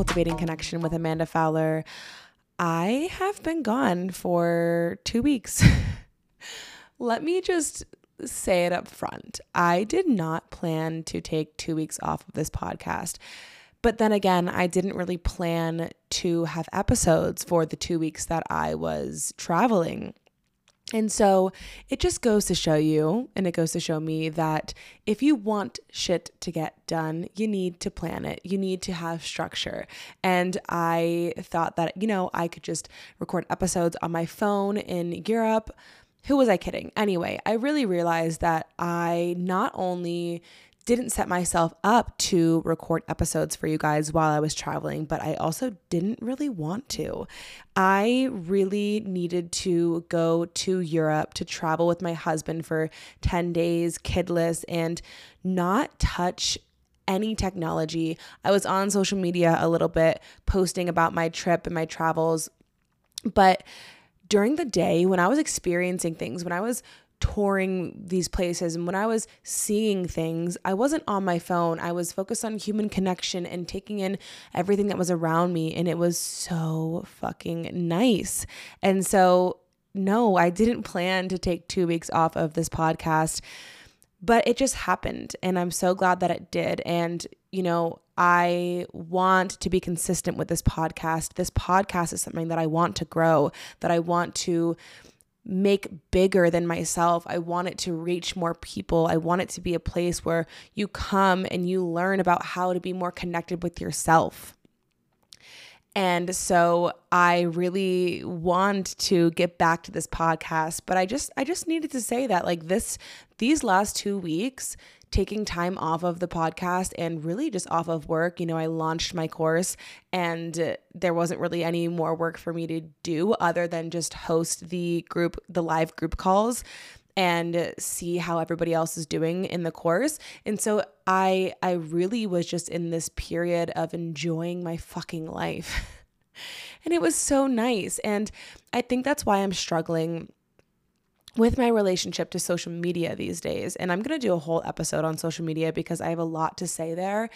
Cultivating Connection with Amanda Fowler. I have been gone for two weeks. Let me just say it up front. I did not plan to take two weeks off of this podcast. But then again, I didn't really plan to have episodes for the two weeks that I was traveling. And so it just goes to show you, and it goes to show me that if you want shit to get done, you need to plan it. You need to have structure. And I thought that, you know, I could just record episodes on my phone in Europe. Who was I kidding? Anyway, I really realized that I not only didn't set myself up to record episodes for you guys while I was traveling, but I also didn't really want to. I really needed to go to Europe to travel with my husband for 10 days, kidless, and not touch any technology. I was on social media a little bit posting about my trip and my travels, but during the day when I was experiencing things, when I was touring these places and when I was seeing things, I wasn't on my phone. I was focused on human connection and taking in everything that was around me. And it was so fucking nice. And so, no, I didn't plan to take two weeks off of this podcast, but it just happened. And I'm so glad that it did. And, you know, I want to be consistent with this podcast. This podcast is something that I want to grow, that I want to make bigger than myself. I want it to reach more people. I want it to be a place where you come and you learn about how to be more connected with yourself. And so I really want to get back to this podcast, but I just I just needed to say that like this these last 2 weeks taking time off of the podcast and really just off of work. You know, I launched my course and there wasn't really any more work for me to do other than just host the group, the live group calls and see how everybody else is doing in the course. And so I I really was just in this period of enjoying my fucking life. and it was so nice. And I think that's why I'm struggling with my relationship to social media these days. And I'm going to do a whole episode on social media because I have a lot to say there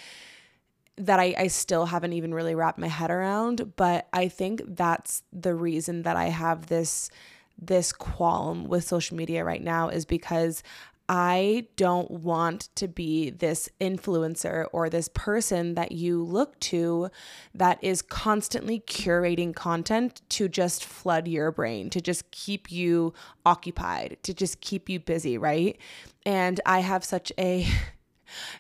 that I, I still haven't even really wrapped my head around. But I think that's the reason that I have this this qualm with social media right now is because I don't want to be this influencer or this person that you look to that is constantly curating content to just flood your brain, to just keep you occupied, to just keep you busy, right? And I have such a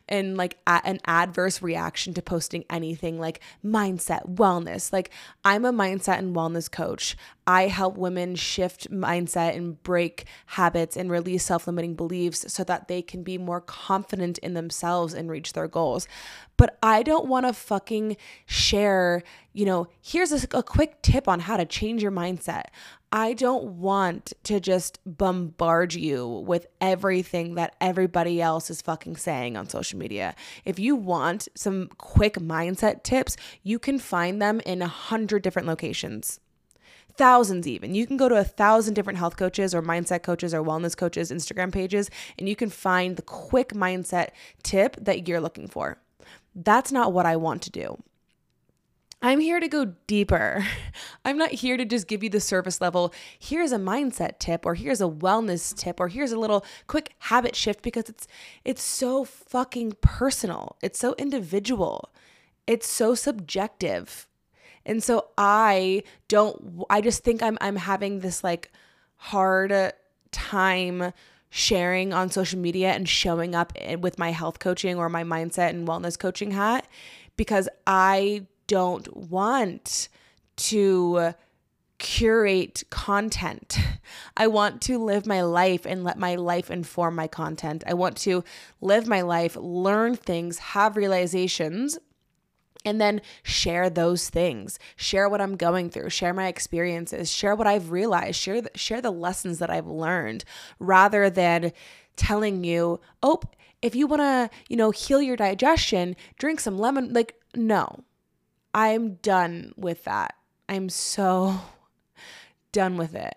and like an adverse reaction to posting anything like mindset, wellness. Like I'm a mindset and wellness coach. I help women shift mindset and break habits and release self-limiting beliefs so that they can be more confident in themselves and reach their goals. But I don't want to fucking share, you know, here's a, a quick tip on how to change your mindset. I don't want to just bombard you with everything that everybody else is fucking saying on social media. If you want some quick mindset tips, you can find them in a hundred different locations thousands even. You can go to a thousand different health coaches or mindset coaches or wellness coaches Instagram pages and you can find the quick mindset tip that you're looking for. That's not what I want to do. I'm here to go deeper. I'm not here to just give you the surface level. Here's a mindset tip or here's a wellness tip or here's a little quick habit shift because it's it's so fucking personal. It's so individual. It's so subjective. And so I don't I just think I'm I'm having this like hard time sharing on social media and showing up eh, with my health coaching or my mindset and wellness coaching hat because I don't want to curate content. I want to live my life and let my life inform my content. I want to live my life, learn things, have realizations, and then share those things. Share what I'm going through, share my experiences, share what I've realized, share the, share the lessons that I've learned rather than telling you, "Oh, if you want to, you know, heal your digestion, drink some lemon." Like, no. I'm done with that. I'm so done with it.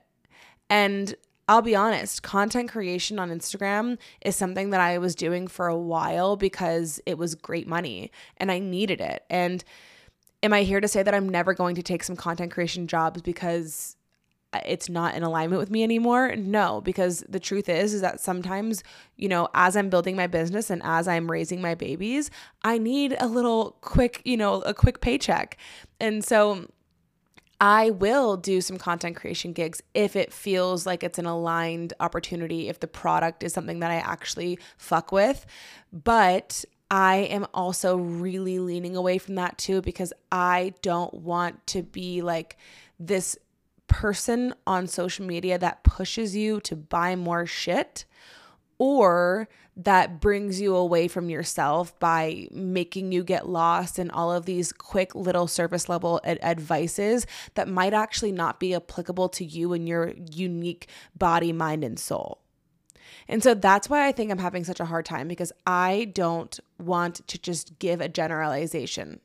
And I'll be honest, content creation on Instagram is something that I was doing for a while because it was great money and I needed it. And am I here to say that I'm never going to take some content creation jobs because Uh, it's not in alignment with me anymore no because the truth is is that sometimes you know as i'm building my business and as i'm raising my babies i need a little quick you know a quick paycheck and so I will do some content creation gigs if it feels like it's an aligned opportunity, if the product is something that I actually fuck with. But I am also really leaning away from that too because I don't want to be like this person on social media that pushes you to buy more shit or that brings you away from yourself by making you get lost in all of these quick little surface level ad- advices that might actually not be applicable to you and your unique body, mind, and soul. And so that's why I think I'm having such a hard time because I don't want to just give a generalization.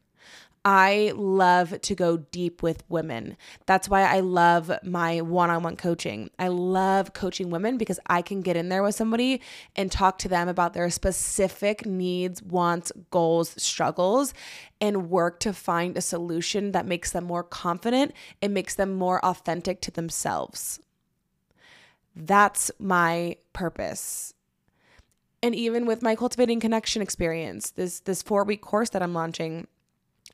I love to go deep with women. That's why I love my one on one coaching. I love coaching women because I can get in there with somebody and talk to them about their specific needs, wants, goals, struggles, and work to find a solution that makes them more confident and makes them more authentic to themselves. That's my purpose. And even with my cultivating connection experience, this this 4-week course that I'm launching,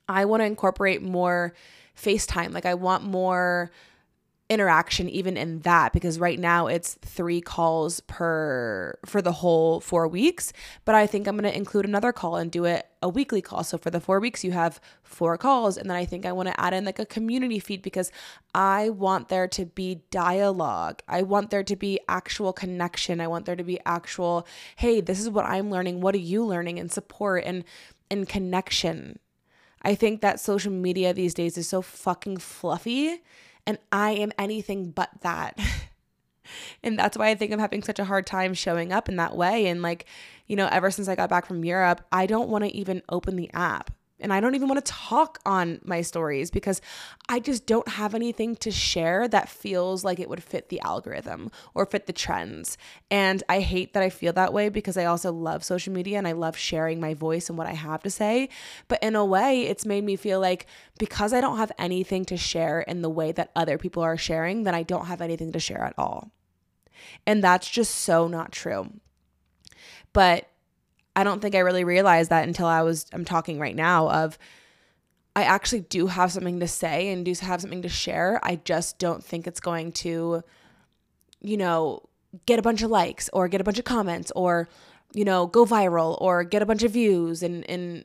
I want to incorporate more FaceTime. Like I want more interaction even in that because right now it's 3 calls per for the whole 4 weeks, but I think I'm going to include another call and do it a weekly call. So for the 4 weeks you have 4 calls and then I think I want to add in like a community feed because I want there to be dialogue. I want there to be actual connection. I want there to be actual hey, this is what I'm learning, what are you learning and support and and connection I think that social media these days is so fucking fluffy, and I am anything but that. and that's why I think I'm having such a hard time showing up in that way. And like, you know, ever since I got back from Europe, I don't want to even open the app. And I don't even want to talk on my stories because I just don't have anything to share that feels like it would fit the algorithm or fit the trends. And I hate that I feel that way because I also love social media and I love sharing my voice and what I have to say. But in a way, it's made me feel like because I don't have anything to share in the way that other people are sharing, then I don't have anything to share at all. And that's just so not true. But I don't think I really realized that until I was I'm talking right now of I actually do have something to say and do have something to share. I just don't think it's going to you know, get a bunch of likes or get a bunch of comments or you know, go viral or get a bunch of views and and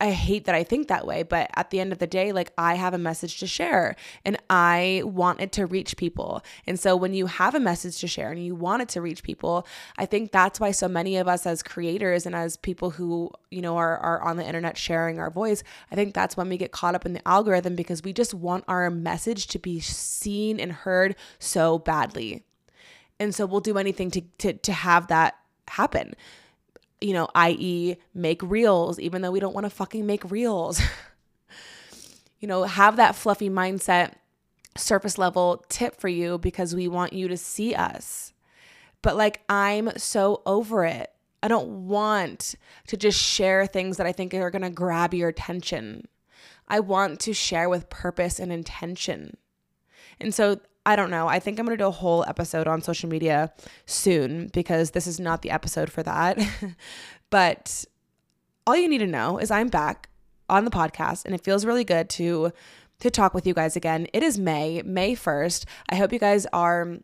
I hate that I think that way, but at the end of the day, like I have a message to share and I want it to reach people. And so when you have a message to share and you want it to reach people, I think that's why so many of us as creators and as people who, you know, are, are on the internet sharing our voice, I think that's when we get caught up in the algorithm because we just want our message to be seen and heard so badly. And so we'll do anything to to to have that happen you know, i.e., make reels, even though we don't want to fucking make reels. you know, have that fluffy mindset, surface level tip for you because we want you to see us. But like, I'm so over it. I don't want to just share things that I think are going to grab your attention. I want to share with purpose and intention. And so I don't know. I think I'm going to do a whole episode on social media soon because this is not the episode for that. but all you need to know is I'm back on the podcast and it feels really good to to talk with you guys again. It is May, May 1st. I hope you guys are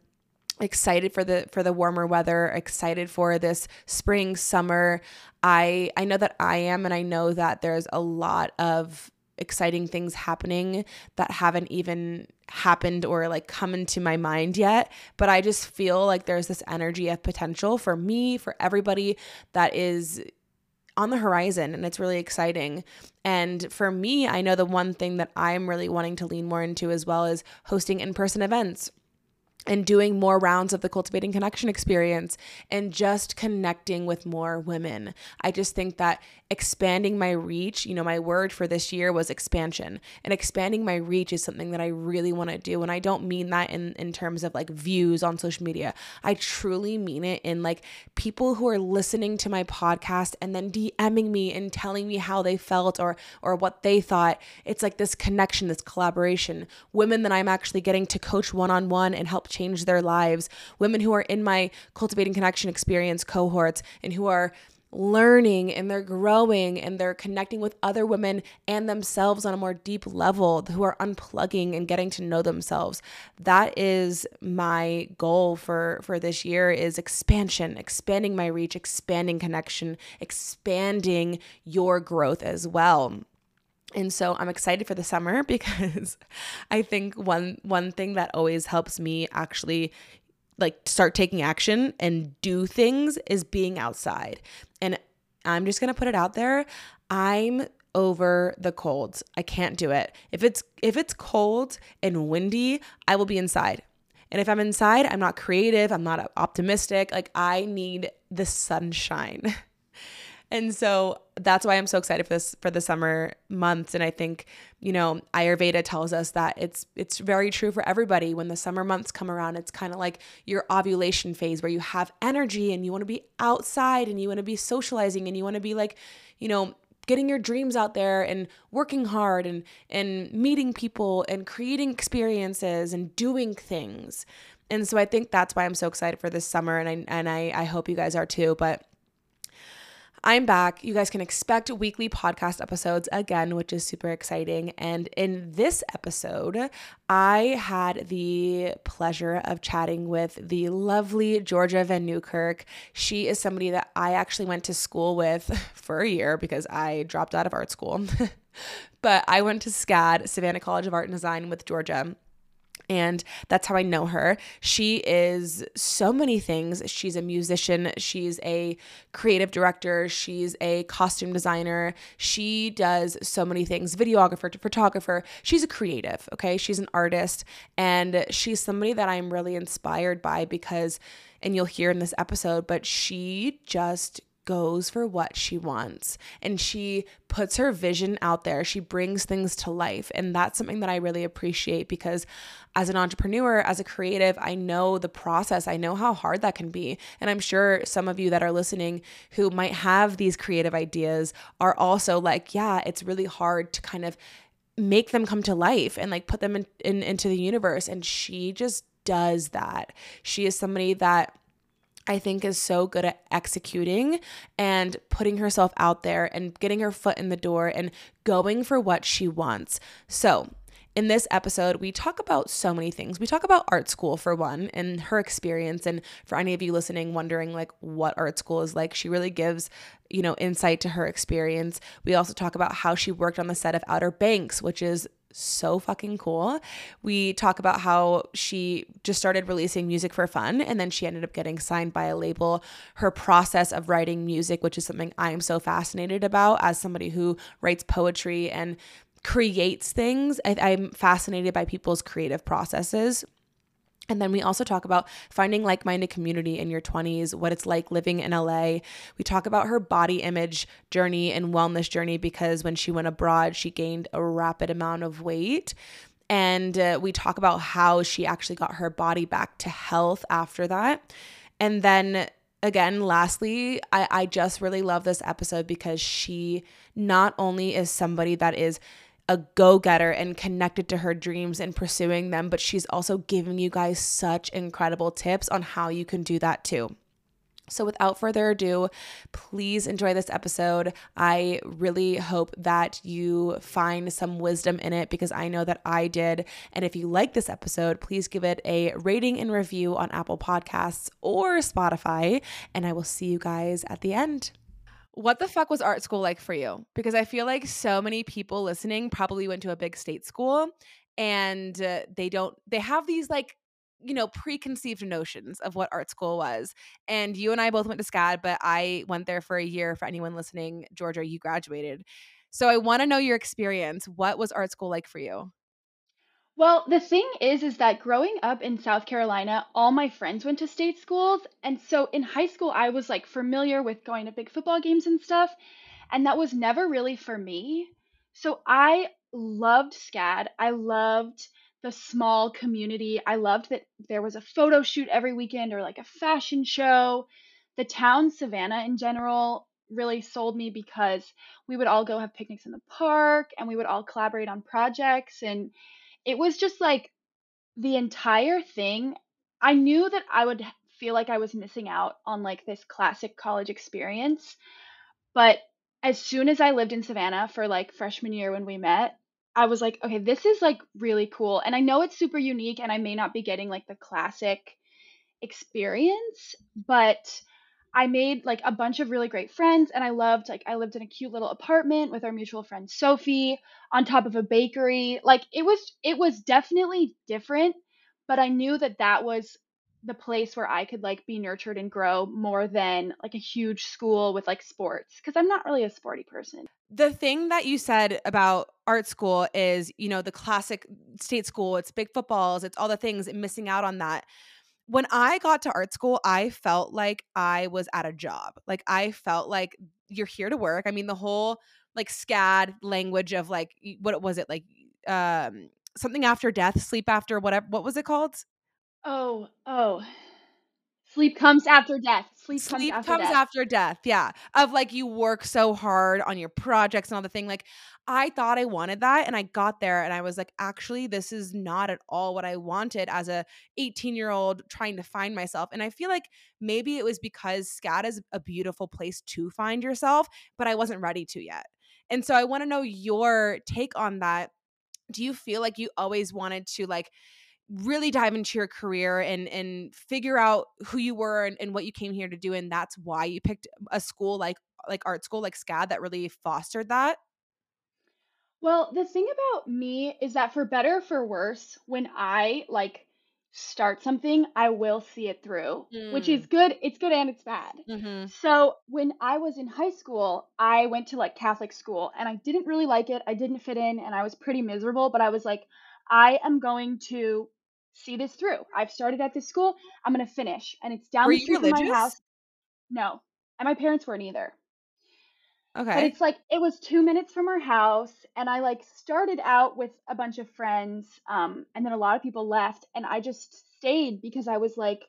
excited for the for the warmer weather excited for this spring summer i i know that i am and i know that there's a lot of exciting things happening that haven't even happened or like come into my mind yet but i just feel like there's this energy of potential for me for everybody that is on the horizon and it's really exciting. And for me, I know the one thing that I'm really wanting to lean more into as well is hosting in person events. And doing more rounds of the cultivating connection experience and just connecting with more women. I just think that expanding my reach, you know, my word for this year was expansion. And expanding my reach is something that I really want to do. And I don't mean that in, in terms of like views on social media. I truly mean it in like people who are listening to my podcast and then DMing me and telling me how they felt or or what they thought. It's like this connection, this collaboration. Women that I'm actually getting to coach one-on-one and help change their lives. Women who are in my cultivating connection experience cohorts and who are learning and they're growing and they're connecting with other women and themselves on a more deep level who are unplugging and getting to know themselves that is my goal for for this year is expansion expanding my reach expanding connection expanding your growth as well and so I'm excited for the summer because I think one one thing that always helps me actually like start taking action and do things is being outside. And I'm just going to put it out there. I'm over the colds. I can't do it. If it's if it's cold and windy, I will be inside. And if I'm inside, I'm not creative, I'm not optimistic. Like I need the sunshine. And so that's why I'm so excited for this for the summer months. And I think, you know, Ayurveda tells us that it's it's very true for everybody. When the summer months come around, it's kind of like your ovulation phase where you have energy and you want to be outside and you want to be socializing and you want to be like, you know, getting your dreams out there and working hard and and meeting people and creating experiences and doing things. And so I think that's why I'm so excited for this summer and I and I, I hope you guys are too. But I'm back. You guys can expect weekly podcast episodes again, which is super exciting. And in this episode, I had the pleasure of chatting with the lovely Georgia Vannewkirk. She is somebody that I actually went to school with for a year because I dropped out of art school. but I went to SCAD, Savannah College of Art and Design, with Georgia. And that's how I know her. She is so many things. She's a musician, she's a creative director, she's a costume designer. She does so many things videographer, photographer. She's a creative, okay? She's an artist. And she's somebody that I'm really inspired by because, and you'll hear in this episode, but she just goes for what she wants and she puts her vision out there. She brings things to life. And that's something that I really appreciate because as an entrepreneur, as a creative, I know the process. I know how hard that can be. And I'm sure some of you that are listening who might have these creative ideas are also like, yeah, it's really hard to kind of make them come to life and like put them in, in into the universe. And she just does that. She is somebody that I think is so good at executing and putting herself out there and getting her foot in the door and going for what she wants. So, in this episode, we talk about so many things. We talk about art school for one and her experience. And for any of you listening, wondering like what art school is like, she really gives, you know, insight to her experience. We also talk about how she worked on the set of Outer Banks, which is so fucking cool. We talk about how she just started releasing music for fun and then she ended up getting signed by a label. Her process of writing music, which is something I am so fascinated about as somebody who writes poetry and creates things. I, I'm fascinated by people's creative processes. And then we also talk about finding like minded community in your 20s, what it's like living in LA. We talk about her body image journey and wellness journey because when she went abroad, she gained a rapid amount of weight. And uh, we talk about how she actually got her body back to health after that. And then again, lastly, I, I just really love this episode because she not only is somebody that is a go getter and connected to her dreams and pursuing them, but she's also giving you guys such incredible tips on how you can do that too. So, without further ado, please enjoy this episode. I really hope that you find some wisdom in it because I know that I did. And if you like this episode, please give it a rating and review on Apple Podcasts or Spotify. And I will see you guys at the end what the fuck was art school like for you? Because I feel like so many people listening probably went to a big state school and uh, they don't, they have these like, you know, preconceived notions of what art school was. And you and I both went to SCAD, but I went there for a year. For anyone listening, Georgia, you graduated. So I want to know your experience. What was art school like for you? Well, the thing is, is that growing up in South Carolina, all my friends went to state schools. And so in high school, I was like familiar with going to big football games and stuff. And that was never really for me. So I loved SCAD. I loved the small community. I loved that there was a photo shoot every weekend or like a fashion show. The town, Savannah in general, really sold me because we would all go have picnics in the park and we would all collaborate on projects. And it was just like the entire thing. I knew that I would feel like I was missing out on like this classic college experience. But as soon as I lived in Savannah for like freshman year when we met, I was like, okay, this is like really cool. And I know it's super unique and I may not be getting like the classic experience, but I made like a bunch of really great friends and I loved like I lived in a cute little apartment with our mutual friend Sophie on top of a bakery. Like it was it was definitely different, but I knew that that was the place where I could like be nurtured and grow more than like a huge school with like sports because I'm not really a sporty person. The thing that you said about art school is, you know, the classic state school, it's big footballs, it's all the things, missing out on that when I got to art school, I felt like I was at a job. Like I felt like you're here to work. I mean, the whole like SCAD language of like what was it like um something after death, sleep after whatever what was it called? Oh, oh. Sleep comes after death. Sleep, Sleep comes after comes death. after death. Yeah. Of like you work so hard on your projects and all the thing. Like I thought I wanted that and I got there and I was like, actually, this is not at all what I wanted as a 18 year old trying to find myself. And I feel like maybe it was because SCAD is a beautiful place to find yourself, but I wasn't ready to yet. And so I want to know your take on that. Do you feel like you always wanted to like really dive into your career and and figure out who you were and, and what you came here to do and that's why you picked a school like like art school like SCAD that really fostered that Well, the thing about me is that for better or for worse, when I like start something, I will see it through, which is mm. good. It's good and it's bad. hmm So, when I was in high school, I went to like Catholic school and I didn't really like it. I didn't fit in and I was pretty miserable, but I was like, I am going to see this through. I've started at this school. I'm going to finish. And it's down were the street from my house. No. And my parents weren't either. Okay. But it's like it was 2 minutes from our house and I like started out with a bunch of friends um and then a lot of people left and I just stayed because I was like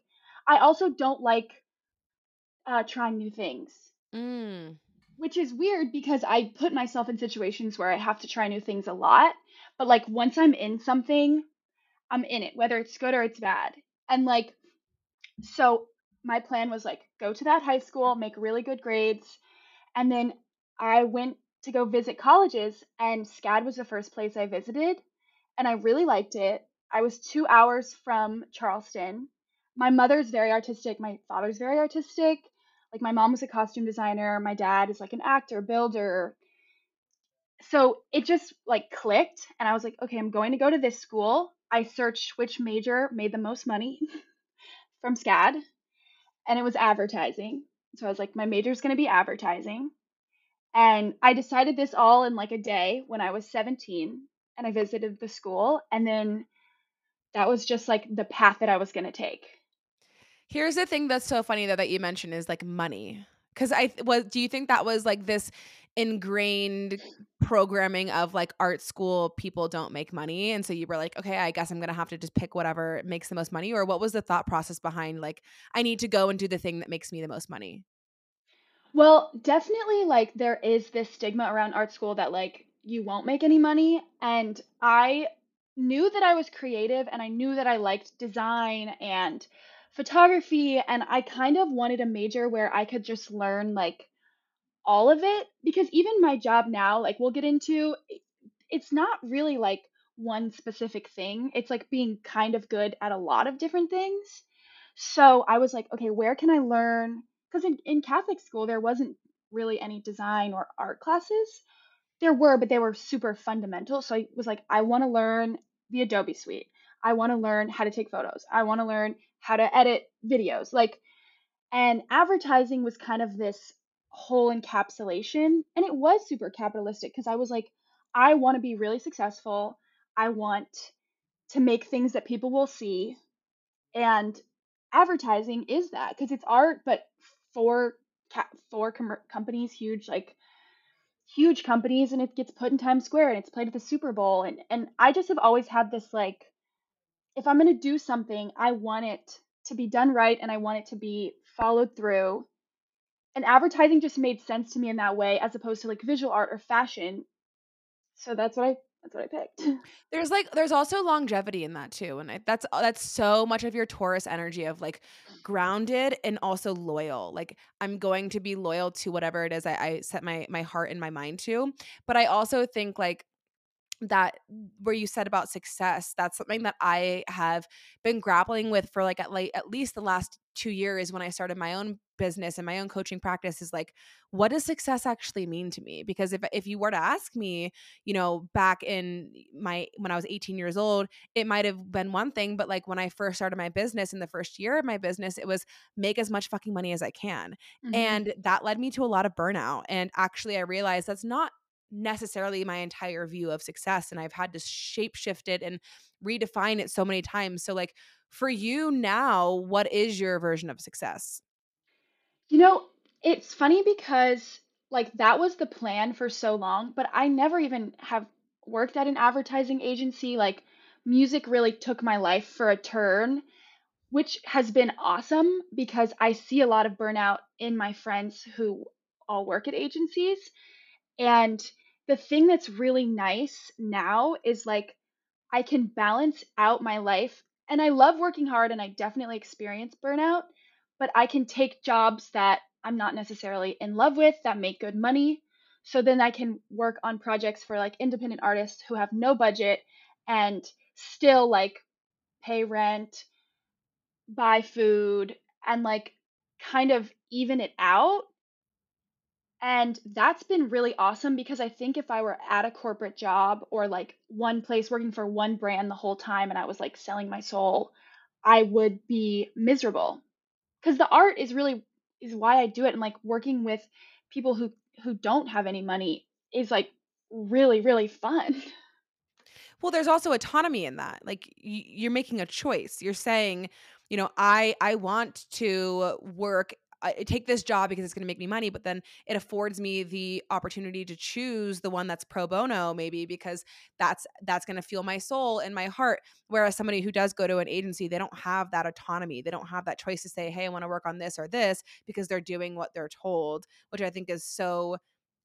I also don't like uh trying new things, mm. which is weird because I put myself in situations where I have to try new things a lot, but like once I'm in something, I'm in it whether it's good or it's bad. And like so my plan was like go to that high school, make really good grades, And then I went to go visit colleges, and SCAD was the first place I visited, and I really liked it. I was two hours from Charleston. My mother's very artistic, my father's very artistic. Like, my mom was a costume designer, my dad is like an actor, builder. So it just like clicked, and I was like, okay, I'm going to go to this school. I searched which major made the most money from SCAD, and it was advertising. So I was like, my major is going to be advertising. And I decided this all in like a day when I was 17 and I visited the school. And then that was just like the path that I was going to take. here's the thing that's so funny though that you mentioned is like money because i was do you think that was like this ingrained programming of like art school people don't make money and so you were like okay i guess i'm gonna have to just pick whatever makes the most money or what was the thought process behind like i need to go and do the thing that makes me the most money Well, definitely like there is this stigma around art school that like you won't make any money. And I knew that I was creative and I knew that I liked design and photography. And I kind of wanted a major where I could just learn like all of it because even my job now, like we'll get into, it's not really like one specific thing. It's like being kind of good at a lot of different things. So I was like, okay, where can I learn? Because in, in Catholic school, there wasn't really any design or art classes. There were, but they were super fundamental. So I was like, I want to learn the Adobe Suite. I want to learn how to take photos. I want to learn how to edit videos. Like, and advertising was kind of this whole encapsulation. And it was super capitalistic because I was like, I want to be really successful. I want to make things that people will see. And advertising is that because it's art, but for for com- companies, huge like huge companies, and it gets put in Times Square and it's played at the Super Bowl. And and I just have always had this like, if I'm gonna do something, I want it to be done right, and I want it to be followed through. And advertising just made sense to me in that way, as opposed to like visual art or fashion. So that's what I that's what I picked. There's like there's also longevity in that too, and I, that's uh, that's so much of your Taurus energy of like grounded and also loyal. Like I'm going to be loyal to whatever it is I, I set my my heart and my mind to. But I also think like that where you said about success that's something that i have been grappling with for like at like at least the last two years when i started my own business and my own coaching practice is like what does success actually mean to me because if if you were to ask me you know back in my when i was 18 years old it might have been one thing but like when i first started my business in the first year of my business it was make as much fucking money as i can mm-hmm. and that led me to a lot of burnout and actually i realized that's not necessarily my entire view of success and I've had to shape shift it and redefine it so many times. So like for you now, what is your version of success? You know, it's funny because like that was the plan for so long, but I never even have worked at an advertising agency. Like music really took my life for a turn, which has been awesome because I see a lot of burnout in my friends who all work at agencies. And the thing that's really nice now is like I can balance out my life. And I love working hard and I definitely experience burnout, but I can take jobs that I'm not necessarily in love with that make good money. So then I can work on projects for like independent artists who have no budget and still like pay rent, buy food, and like kind of even it out and that's been really awesome because I think if I were at a corporate job or like one place working for one brand the whole time and I was like selling my soul, I would be miserable. Cuz the art is really is why I do it and like working with people who who don't have any money is like really really fun. Well, there's also autonomy in that. Like you're making a choice. You're saying, you know, I I want to work I take this job because it's going to make me money, but then it affords me the opportunity to choose the one that's pro bono, maybe because that's that's going to fuel my soul and my heart. Whereas somebody who does go to an agency, they don't have that autonomy. They don't have that choice to say, "Hey, I want to work on this or this," because they're doing what they're told, which I think is so.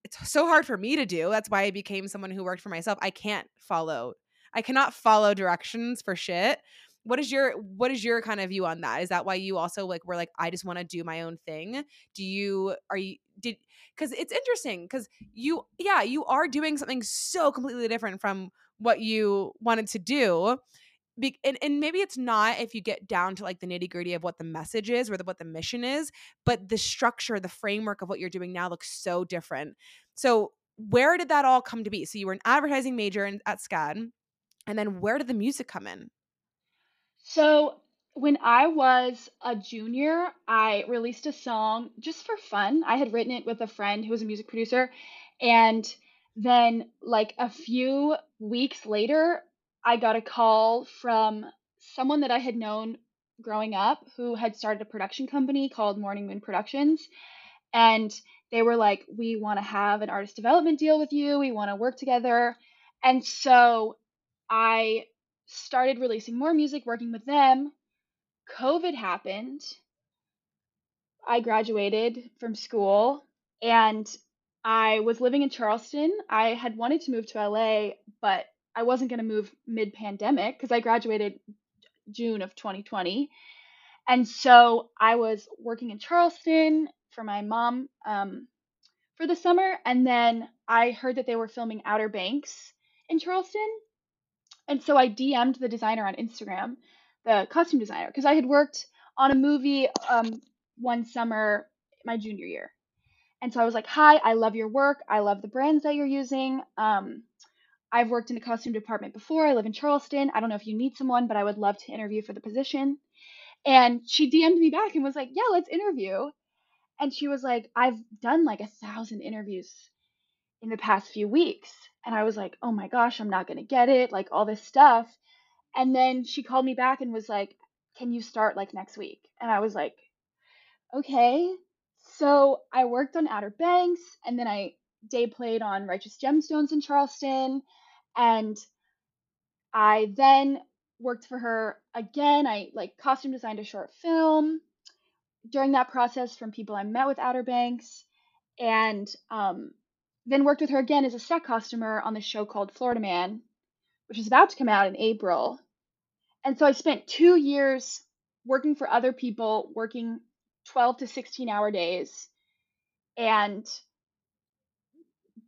It's so hard for me to do. That's why I became someone who worked for myself. I can't follow. I cannot follow directions for shit what is your what is your kind of view on that? Is that why you also like were like i just want to do my own thing? Do you are you did because it's interesting because you yeah you are doing something so completely different from what you wanted to do Be- and, and maybe it's not if you get down to like the nitty gritty of what the message is or the, what the mission is but the structure the framework of what you're doing now looks so different. So where did that all come to be? So you were an advertising major in, at scad and then where did the music come in So when I was a junior, I released a song just for fun. I had written it with a friend who was a music producer. And then, like a few weeks later, I got a call from someone that I had known growing up who had started a production company called Morning Moon Productions. And they were like, We want to have an artist development deal with you. We want to work together. And so I started releasing more music, working with them. COVID happened. I graduated from school and I was living in Charleston. I had wanted to move to LA, but I wasn't going to move mid pandemic because I graduated June of 2020. And so I was working in Charleston for my mom um, for the summer. And then I heard that they were filming Outer Banks in Charleston. And so I DM'd the designer on Instagram, the costume designer, because I had worked on a movie um, one summer my junior year. And so I was like, "Hi, I love your work. I love the brands that you're using. Um, I've worked in the costume department before. I live in Charleston. I don't know if you need someone, but I would love to interview for the position." And she DM'd me back and was like, "Yeah, let's interview." And she was like, "I've done like a thousand interviews in the past few weeks." And I was like, oh my gosh, I'm not going to get it, like all this stuff. And then she called me back and was like, "Can you start like next week?" And I was like, "Okay." So I worked on Outer Banks, and then I day played on Righteous Gemstones in Charleston, and I then worked for her again. I like costume designed a short film during that process from people I met with Outer Banks, and um, then worked with her again as a set costumer on the show called Florida Man, which is about to come out in April. And so I spent two years working for other people, working 12 to 16 hour days, and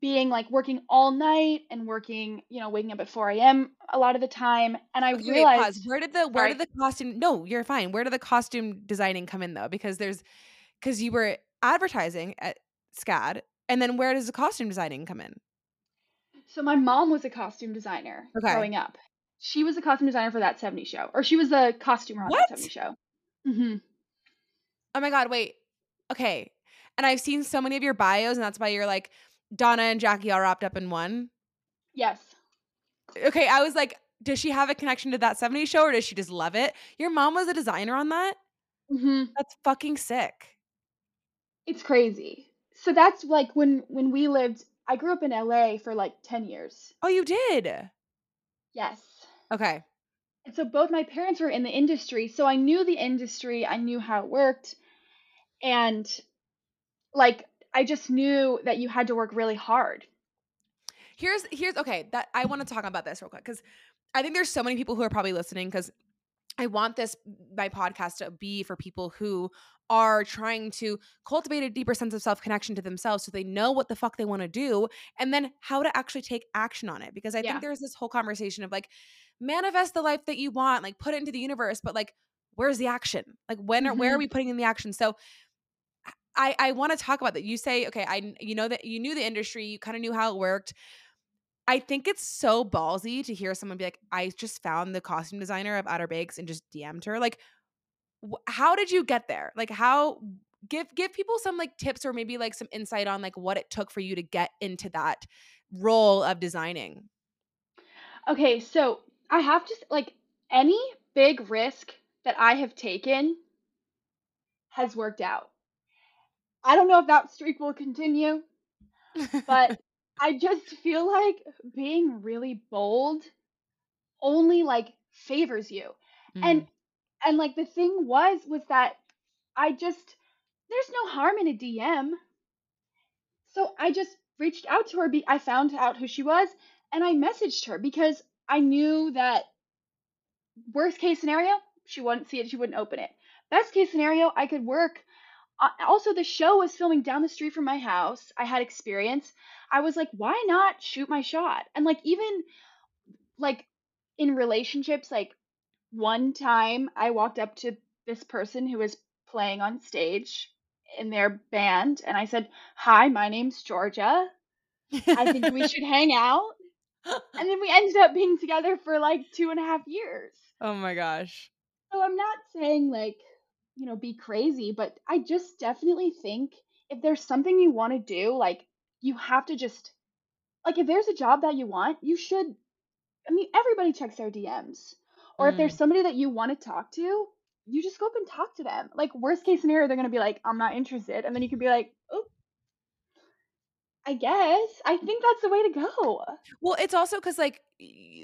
being like working all night and working, you know, waking up at 4 a.m. a lot of the time. And I Okay, wait, realized pause. Where did the where sorry. did the costume? No, you're fine. Where did the costume designing come in though? Because there's because you were advertising at SCAD, and then where does the costume designing come in? So my mom was a costume designer Okay. growing up. She was a costume designer for that 70 show, or she was the costumer on What? that 70 show. Mm-hmm. Oh my god, wait. Okay. And I've seen so many of your bios, and that's why you're like Donna and Jackie all wrapped up in one. Yes. Okay, I was like, does she have a connection to that 70 show or does she just love it? Your mom was a designer on that? hmm That's fucking sick. It's crazy. So that's like when when we lived. I grew up in LA for like 10 years. Oh, you did. Yes. Okay. And so both my parents were in the industry, so I knew the industry, I knew how it worked, and like I just knew that you had to work really hard. Here's here's okay, that I want to talk about this real quick cuz I think there's so many people who are probably listening cuz I want this my podcast to be for people who are trying to cultivate a deeper sense of self-connection to themselves so they know what the fuck they want to do and then how to actually take action on it because I Yeah. think there's this whole conversation of like manifest the life that you want, like put it into the universe, but like where's the action? Like when are where are Mhm. we putting in the action? So I I want to talk about that. You say, okay, I you know that you knew the industry, you kind of knew how it worked. I think it's so ballsy to hear someone be like, I just found the costume designer of Outer Banks and just DM'd her. Like, how did you get there? Like, how give give people some like tips or maybe like some insight on like what it took for you to get into that role of designing. Okay, so I have to like any big risk that I have taken has worked out. I don't know if that streak will continue, but I just feel like being really bold only like favors you. Mm, and like the thing was was that I just there's no harm in a DM. So I just reached out to her be I found out who she was and I messaged her because I knew that worst case scenario, she wouldn't see it, she wouldn't open it. Best case scenario, I could work. Uh, also, the show was filming down the street from my house. I had experience. I was like, why not shoot my shot? And like even like in relationships, like one time I walked up to this person who was playing on stage in their band and I said, "Hi, my name's Georgia. I think we should hang out." And then we ended up being together for like two and a half years. oh my gosh. So I'm not saying like, you know, be crazy, but I just definitely think if there's something you want to do, like you have to just like if there's a job that you want, you should I mean, everybody checks their DMs. Or if Mm. there's somebody that you want to talk to, you just go up and talk to them. Like worst case scenario, they're gonna be like, I'm not interested. And then you can be like, oh I guess. I think that's the way to go. Well, it's also because like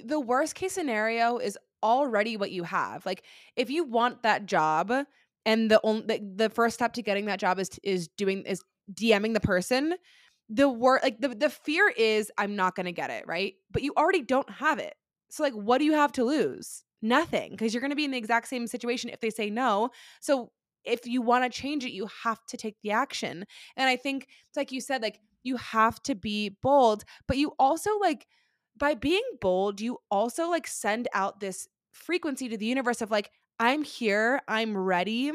the worst case scenario is already what you have. Like if you want that job and the only the, the first step to getting that job is is doing is DMing the person, the word like the the fear is I'm not going to get it, right? But you already don't have it. So like what do you have to lose? Nothing because you're going to be in the exact same situation if they say no. So if you want to change it, you have to take the action. And I think it's like you said like you have to be bold, but you also like by being bold, you also like send out this frequency to the universe of like, I'm here, I'm ready,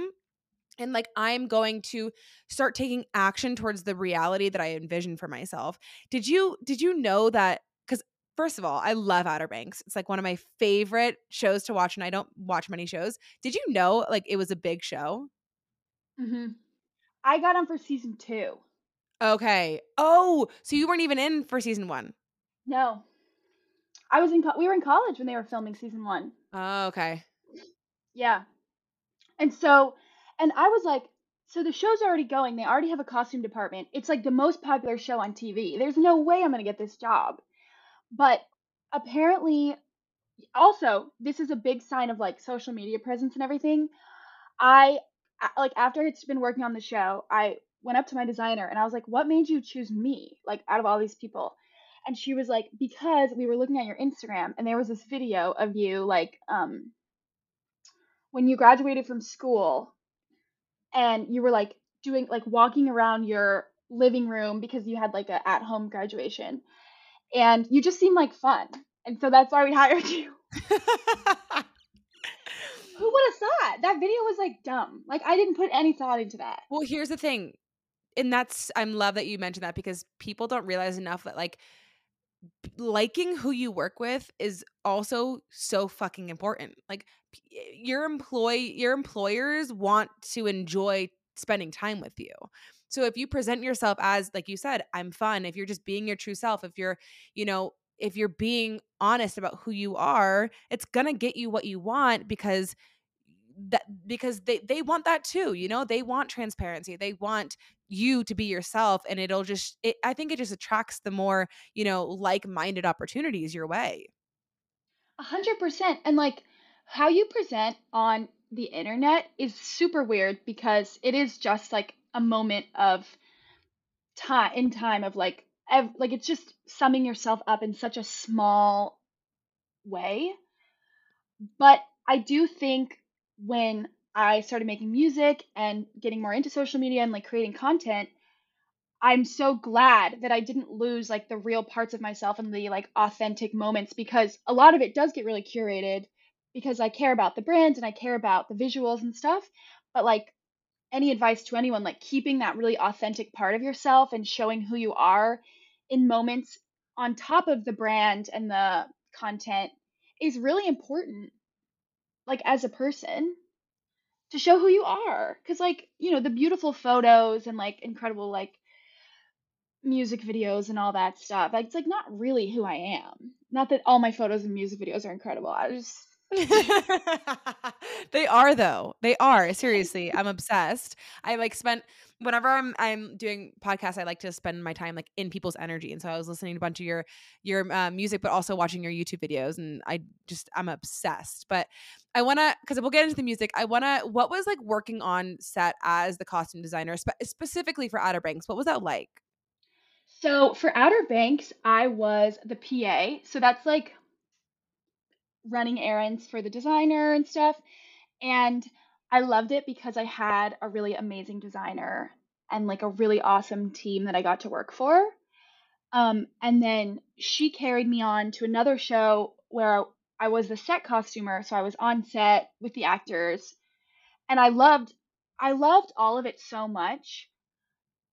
and like I'm going to start taking action towards the reality that I envision for myself. Did you did you know that first of all, I love Outer Banks. It's like one of my favorite shows to watch and I don't watch many shows. Did you know like it was a big show? hmm I got on for season two. Okay. Oh, so you weren't even in for season 1. No. I was in co- we were in college when they were filming season 1. Oh, okay. Yeah. And so and I was like so the show's already going. They already have a costume department. It's like the most popular show on TV. There's no way I'm going to get this job. But apparently also, this is a big sign of like social media presence and everything. I like after it's been working on the show, I went up to my designer and I was like, "What made you choose me? Like out of all these people?" And she was like, "Because we were looking at your Instagram and there was this video of you like um when you graduated from school and you were like doing like walking around your living room because you had like a at home graduation and you just seem like fun. And so that's why we hired you. Who would have thought? That video was like dumb. Like I didn't put any thought into that. well, here's the thing. And that's I'm love that you mentioned that because people don't realize enough that like liking who you work with is also so fucking important. Like your employ your employers want to enjoy spending time with you. So if you present yourself as like you said, I'm fun, if you're just being your true self, if you're, you know, if you're being honest about who you are, it's to get you what you want because that because they they want that too, you know? They want transparency. They want you to be yourself and it'll just it, I think it just attracts the more, you know, like-minded opportunities your way. A hundred percent. And like how you present on the internet is super weird because it is just like a moment of time in time of like ev- like it's just summing yourself up in such a small way. But I do think when I started making music and getting more into social media and like creating content, I'm so glad that I didn't lose like the real parts of myself and the like authentic moments because a lot of it does get really curated because I care about the brand and I care about the visuals and stuff. But like any advice to anyone, like keeping that really authentic part of yourself and showing who you are in moments on top of the brand and the content is really important, like as a person to show who you are. Cause like, you know, the beautiful photos and like incredible like music videos and all that stuff. Like, it's like not really who I am. Not that all my photos and music videos are incredible. I just they are though. They are. Seriously. I'm obsessed. I like spent whenever I'm I'm doing podcasts, I like to spend my time like in people's energy. And so I was listening to a bunch of your your uh, music, but also watching your YouTube videos. And I just I'm obsessed. But I wanna because we'll get into the music. I wanna what was like working on set as the costume designer, spe- specifically for Outer Banks. What was that like? so for Outer Banks, I was the PA. So that's like running errands for the designer and stuff. And I loved it because I had a really amazing designer and like a really awesome team that I got to work for. Um, and then she carried me on to another show where I was the set costumer, so I was on set with the actors, and I loved I loved all of it so much,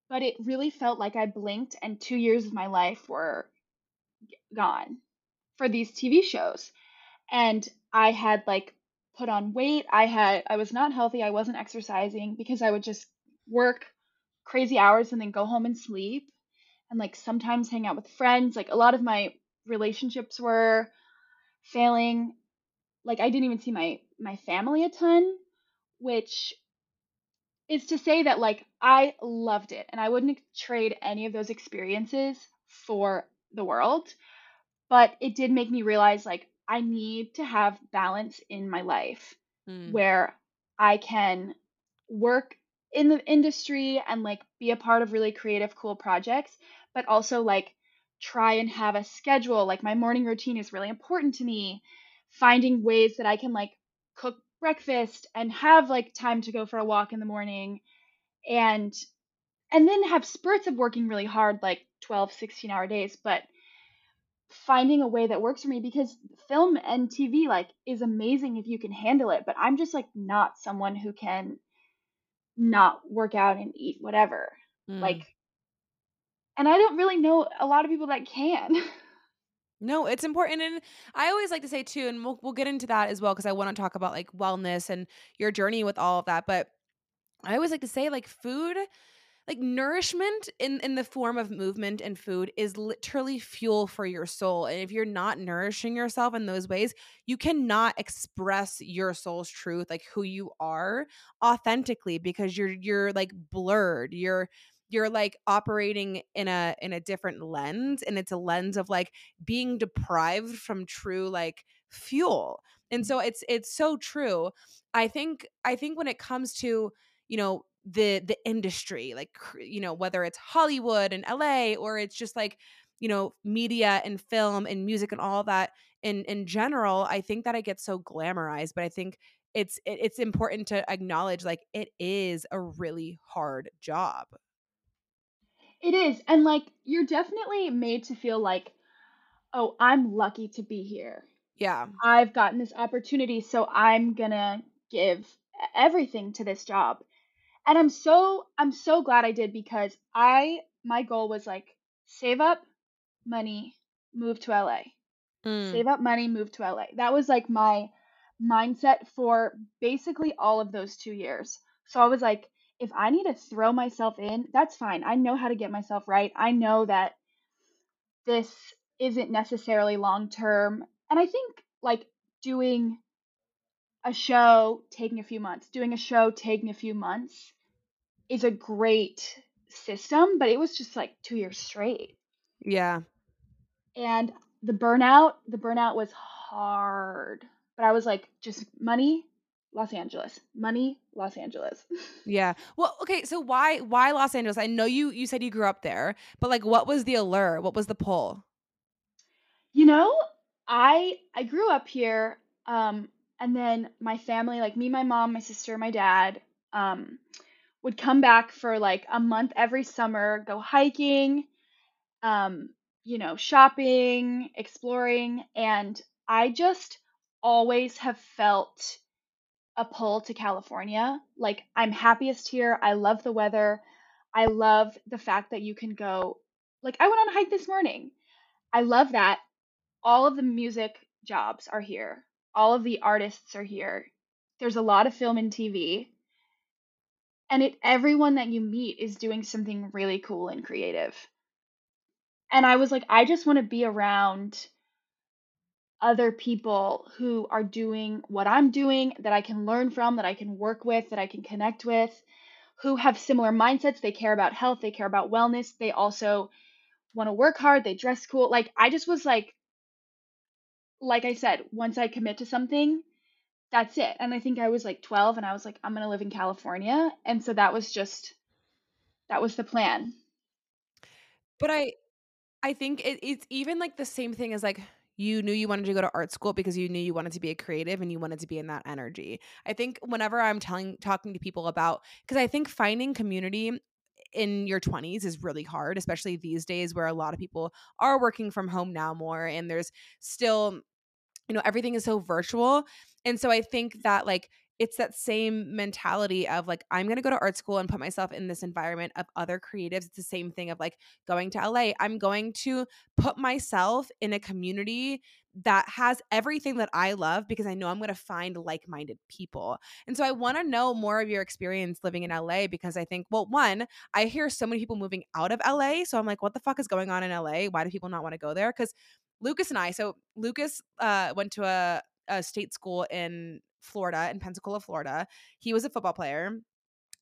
but it really felt like I blinked and 2 years of my life were gone for these TV shows. And I had like put on weight. I had I was not healthy. I wasn't exercising because I would just work crazy hours and then go home and sleep and like sometimes hang out with friends. Like a lot of my relationships were failing. Like I didn't even see my my family a ton, which is to say that like I loved it and I wouldn't trade any of those experiences for the world, but it did make me realize like I need to have balance in my life Mm. where I can work in the industry and like be a part of really creative, cool projects, but also like try and have a schedule. Like my morning routine is really important to me. Finding ways that I can like cook breakfast and have like time to go for a walk in the morning and and then have spurts of working really hard like 12 16 hour days but finding a way that works for me because film and TV like is amazing if you can handle it, but I'm just like not someone who can not work out and eat whatever. Mm. Like and I don't really know a lot of people that can. No, it's important, and I always like to say too, and we'll we'll get into that as well because I want to talk about like wellness and your journey with all of that. But I always like to say like food like nourishment in in the form of movement and food is literally fuel for your soul and if you're not nourishing yourself in those ways you cannot express your soul's truth like who you are authentically because you're you're like blurred. You're you're like operating in a in a different lens and it's a lens of like being deprived from true like fuel and mm-hmm. so it's it's so true. I think i think when it comes to you know the the industry like you know whether it's hollywood and la or it's just like you know media and film and music and all that in in general i think that i get so glamorized but i think it's it, it's important to acknowledge like it is a really hard job. It is and like you're definitely made to feel like oh i'm lucky to be here. Yeah. I've gotten this opportunity so i'm gonna give everything to this job and I'm so I'm so glad I did because I my goal was like save up money, move to LA. Mm. Save up money, move to LA. That was like my mindset for basically all of those 2 years. So I was like if I need to throw myself in, that's fine. I know how to get myself right. I know that this isn't necessarily long term. And I think like doing a show taking a few months, doing a show taking a few months is a great system, but it was just like two years straight. Yeah. And the burnout, the burnout was hard. But I was like, just money, Los Angeles. Money, Los Angeles. yeah. Well, okay, so why why Los Angeles? I know you you said you grew up there, but like what was the allure? What was the pull? You know, I I grew up here um and then my family, like me, my mom, my sister, my dad, um, would come back for like a month every summer, go hiking, um, you know, shopping, exploring, and I just always have felt a pull to California. Like I'm happiest here. I love the weather. I love the fact that you can go like I went on a hike this morning. I love that all of the music jobs are here all of the artists are here. There's a lot of film and TV. And it everyone that you meet is doing something really cool and creative. And I was like, I just want to be around other people who are doing what I'm doing, that I can learn from, that I can work with, that I can connect with, who have similar mindsets. They care about health, they care about wellness. They also want to work hard, they dress cool. Like, I just was like, like I said, once I commit to something, that's it. And I think I was like 12 and I was like, I'm going to live in California. And so that was just, that was the plan. But I, I think it, it's even like the same thing as like, you knew you wanted to go to art school because you knew you wanted to be a creative and you wanted to be in that energy. I think whenever I'm telling talking to people about because I think finding community in your 20s is really hard, especially these days where a lot of people are working from home now more and there's still you know everything is so virtual and so i think that like it's that same mentality of like i'm going to go to art school and put myself in this environment of other creatives it's the same thing of like going to la i'm going to put myself in a community that has everything that i love because i know i'm going to find like-minded people and so i want to know more of your experience living in la because i think well one i hear so many people moving out of la so i'm like what the fuck is going on in la why do people not want to go there? Because Lucas and I, so Lucas uh, went to a, a state school in Florida, in Pensacola, Florida. He was a football player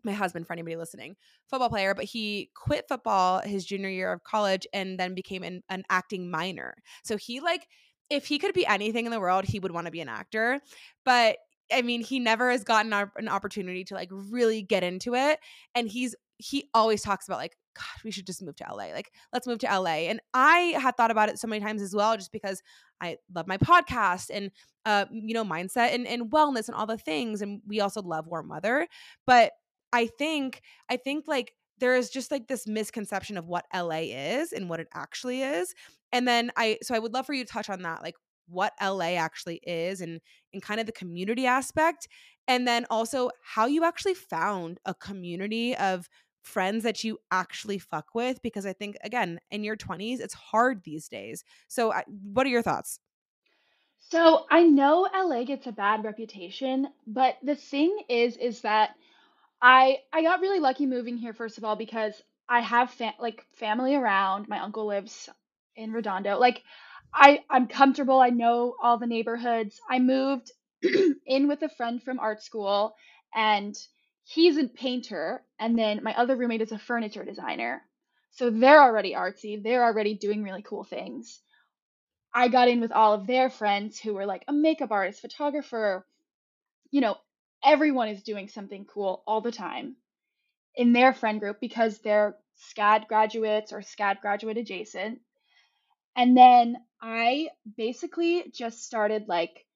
my husband for anybody listening football player but he quit football his junior year of college and then became an, an acting minor so he like if he could be anything in the world he would want to be an actor but i mean he never has gotten an opportunity to like really get into it and he's he always talks about like God, we should just move to LA. Like, let's move to LA. And I had thought about it so many times as well, just because I love my podcast and, uh, you know, mindset and, and wellness and all the things. And we also love warm weather. But I think, I think like there is just like this misconception of what LA is and what it actually is. And then I, so I would love for you to touch on that, like what LA actually is and, and kind of the community aspect. And then also how you actually found a community of friends that you actually fuck with because I think again in your 20s it's hard these days. So what are your thoughts? So I know LA gets a bad reputation, but the thing is is that I I got really lucky moving here first of all because I have like family around. My uncle lives in Redondo. Like I I'm comfortable. I know all the neighborhoods. I moved in with a friend from art school and he's a painter and then my other roommate is a furniture designer. So they're already artsy. They're already doing really cool things. I got in with all of their friends who were like a makeup artist, photographer, you know, everyone is doing something cool all the time in their friend group because they're SCAD graduates or SCAD graduate adjacent. And then I basically just started like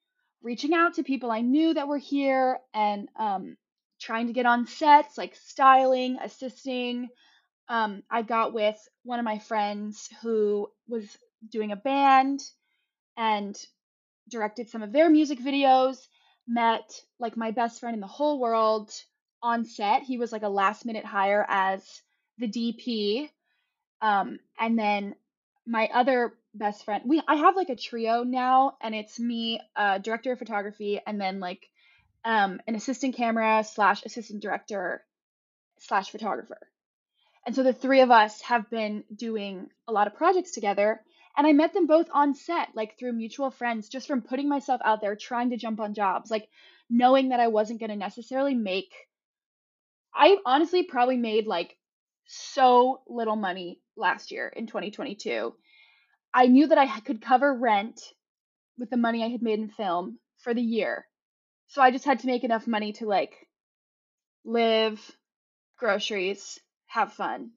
reaching out to people I knew that were here and um, trying to get on sets, like styling, assisting. Um, I got with one of my friends who was doing a band and directed some of their music videos met like my best friend in the whole world on set. He was like a last minute hire as the DP. Um, and then my other best friend, we I have like a trio now, and it's me, uh, director of photography, and then like um, an assistant camera slash assistant director slash photographer. And so the three of us have been doing a lot of projects together. And I met them both on set, like through mutual friends, just from putting myself out there, trying to jump on jobs, like knowing that I wasn't going to necessarily make. I honestly probably made like so little money last year in 2022. I knew that I could cover rent with the money I had made in film for the year. So I just had to make enough money to like live, groceries, have fun.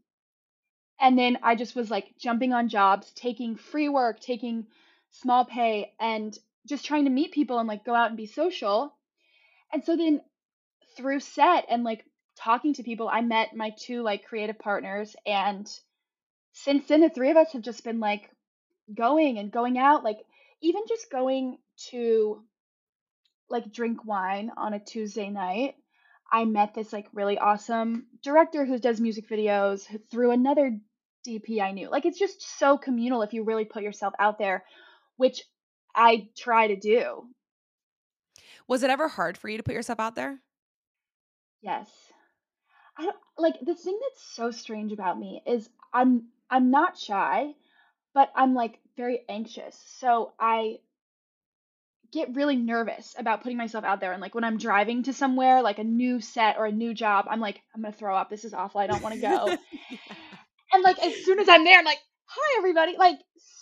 And then I just was like jumping on jobs, taking free work, taking small pay, and just trying to meet people and like go out and be social. And so then through set and like talking to people, I met my two like creative partners. And since then, the three of us have just been like going and going out, like even just going to like drink wine on a Tuesday night. I met this like really awesome director who does music videos through another DP I knew. Like it's just so communal if you really put yourself out there, which I try to do. Was it ever hard for you to put yourself out there? Yes. I don't, like the thing that's so strange about me is I'm I'm not shy, but I'm like very anxious. So I get really nervous about putting myself out there and like when I'm driving to somewhere like a new set or a new job, I'm like I'm going to throw up. This is awful. I don't want to go. yeah. And like as soon as I'm there, I'm like, "Hi everybody." Like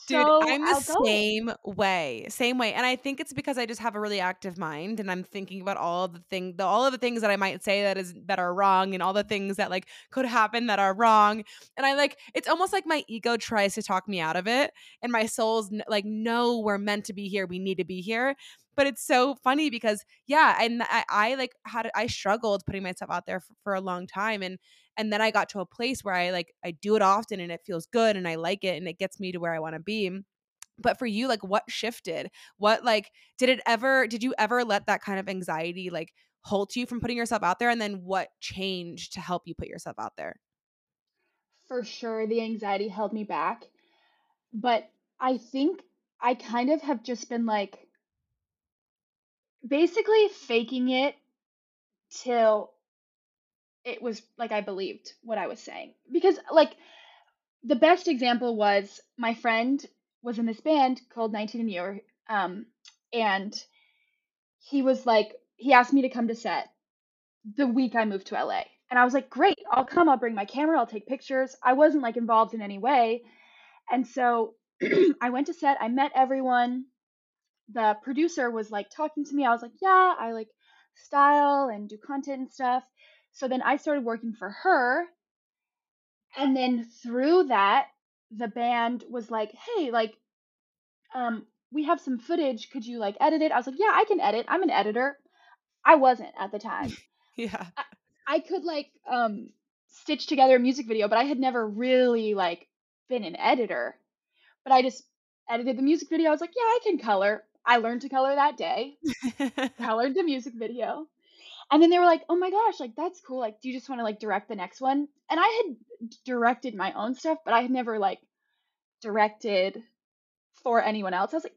Dude, I'm the outgoing. same way. Same way. And I think it's because I just have a really active mind and I'm thinking about all of the things all of the things that I might say that is that are wrong and all the things that like could happen that are wrong. And I like it's almost like my ego tries to talk me out of it and my soul's like no, we're meant to be here. We need to be here. But it's so funny because yeah, and I, I like had I struggled putting myself out there for, for a long time and and then i got to a place where i like i do it often and it feels good and i like it and it gets me to where i want to be. But for you like what shifted? What like did it ever did you ever let that kind of anxiety like halt you from putting yourself out there and then what changed to help you put yourself out there? For sure the anxiety held me back but i think i kind of have just been like basically faking it till it was like I believed what I was saying. Because like the best example was my friend was in this band called 19 and You um and he was like he asked me to come to set the week I moved to LA. And I was like, "Great, I'll come. I'll bring my camera. I'll take pictures." I wasn't like involved in any way. And so I went to set. I met everyone. The producer was like talking to me. I was like, "Yeah, I like style and do content and stuff." So then I started working for her. And then through that, the band was like, hey, like, um, we have some footage. Could you like edit it? I was like, yeah, I can edit. I'm an editor. I wasn't at the time. yeah. I, I could like um stitch together a music video, but I had never really like been an editor. But I just edited the music video. I was like, yeah, I can color. I learned to color that day. colored the music video. And then they were like, "Oh my gosh, like that's cool. Like, do you just want to like direct the next one?" And I had directed my own stuff, but I had never like directed for anyone else. I was like,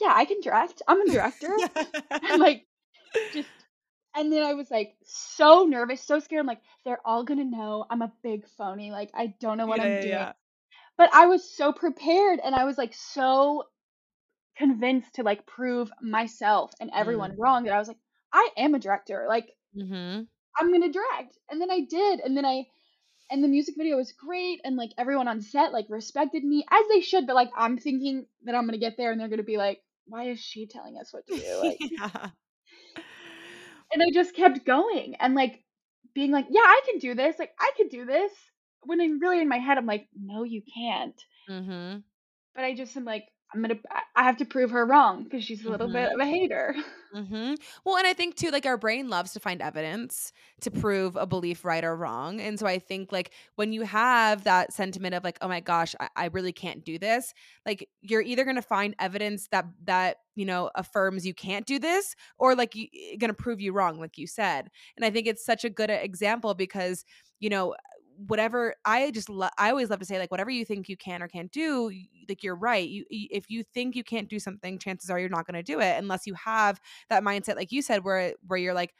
"Yeah, I can direct. I'm a director." and like just And then I was like so nervous, so scared. I'm like, they're all gonna know I'm a big phony. Like, I don't know what Yeah, I'm yeah, doing. yeah. But I was so prepared and I was like so convinced to like prove myself and everyone Mm. wrong that I was like, I am a director. Like, Mm-hmm. I'm gonna direct. And then I did. And then I and the music video was great and like everyone on set like respected me as they should, but like I'm thinking that I'm gonna get there and they're gonna be like, why is she telling us what to do? Like yeah. and I just kept going and like being like, yeah, I can do this. Like I could do this. When I'm really in my head, I'm like, no, you can't. Mm-hmm. But I just am like, I'm gonna, I have to prove her wrong because she's a little bit Mm-hmm. of a hater. Mm-hmm. Well, and I think too, like our brain loves to find evidence to prove a belief right or wrong. And so I think like when you have that sentiment of like, oh my gosh, I, I really can't do this, like you're either gonna find evidence that that you know affirms you can't do this, or like you gonna prove you wrong, like you said. And I think it's such a good example because you know whatever i just lo- i always love to say like whatever you think you can or can't do like you're right you if you think you can't do something chances are you're not going to do it unless you have that mindset like you said where where you're like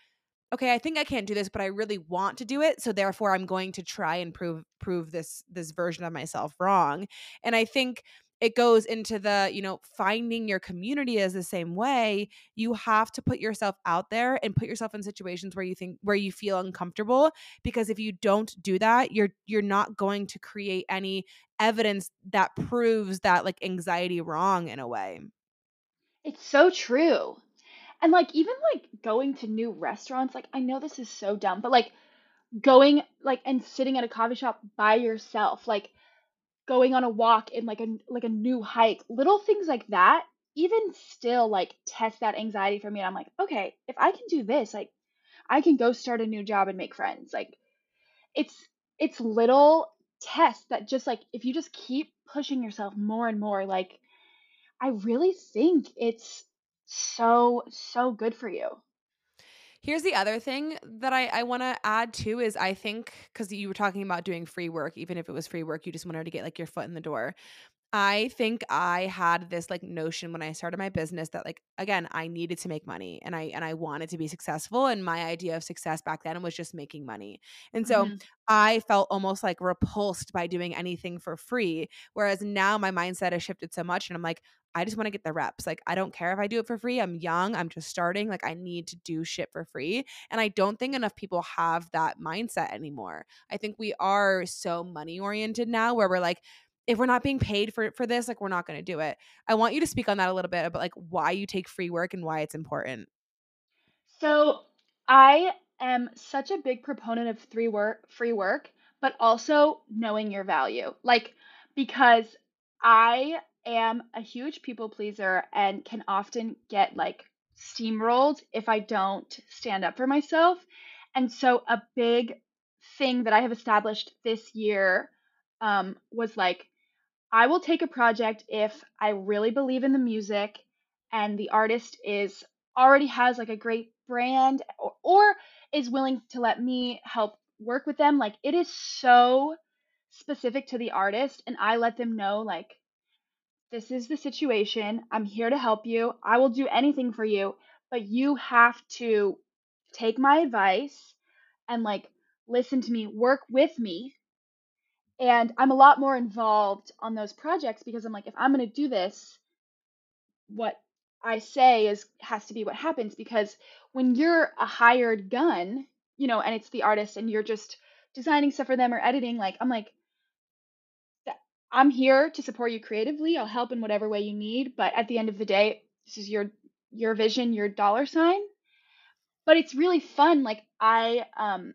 okay i think i can't do this but i really want to do it so therefore i'm going to try and prove prove this this version of myself wrong and i think it goes into the you know finding your community is the same way you have to put yourself out there and put yourself in situations where you think where you feel uncomfortable because if you don't do that you're you're not going to create any evidence that proves that like anxiety wrong in a way It's so true. And like even like going to new restaurants, like I know this is so dumb, but like going like and sitting at a coffee shop by yourself, like going on a walk in like a like a new hike, little things like that, even still like test that anxiety for me. And I'm like, okay, if I can do this, like I can go start a new job and make friends. Like it's it's little tests that just like if you just keep pushing yourself more and more, like I really think it's so so good for you. Here's the other thing that I, I want to add too is I think because you were talking about doing free work, even if it was free work, you just wanted to get like your foot in the door. I think I had this like notion when I started my business that like again, I needed to make money and I and I wanted to be successful and my idea of success back then was just making money. And so hmm I felt almost like repulsed by doing anything for free whereas now my mindset has shifted so much and I'm like I just want to get the reps. Like I don't care if I do it for free. I'm young, I'm just starting, like I need to do shit for free. And I don't think enough people have that mindset anymore. I think we are so money oriented now where we're like if we're not being paid for for this, like we're not going to do it. I want you to speak on that a little bit about like why you take free work and why it's important. So I am such a big proponent of free work, free work, but also knowing your value. Like because I am a huge people pleaser and can often get like steamrolled if I don't stand up for myself. And so a big thing that I have established this year um, was like I will take a project if I really believe in the music and the artist is already has like a great brand or, or is willing to let me help work with them. Like it is so specific to the artist and I let them know like this is the situation. I'm here to help you. I will do anything for you, but you have to take my advice and like listen to me, work with me and I'm a lot more involved on those projects because I'm like, if I'm going to do this, what I say is has to be what happens because when you're a hired gun, you know, and it's the artist and you're just designing stuff for them or editing, like I'm like, I'm here to support you creatively. I'll help in whatever way you need, but at the end of the day, this is your your vision, your dollar sign. But it's really fun. Like I um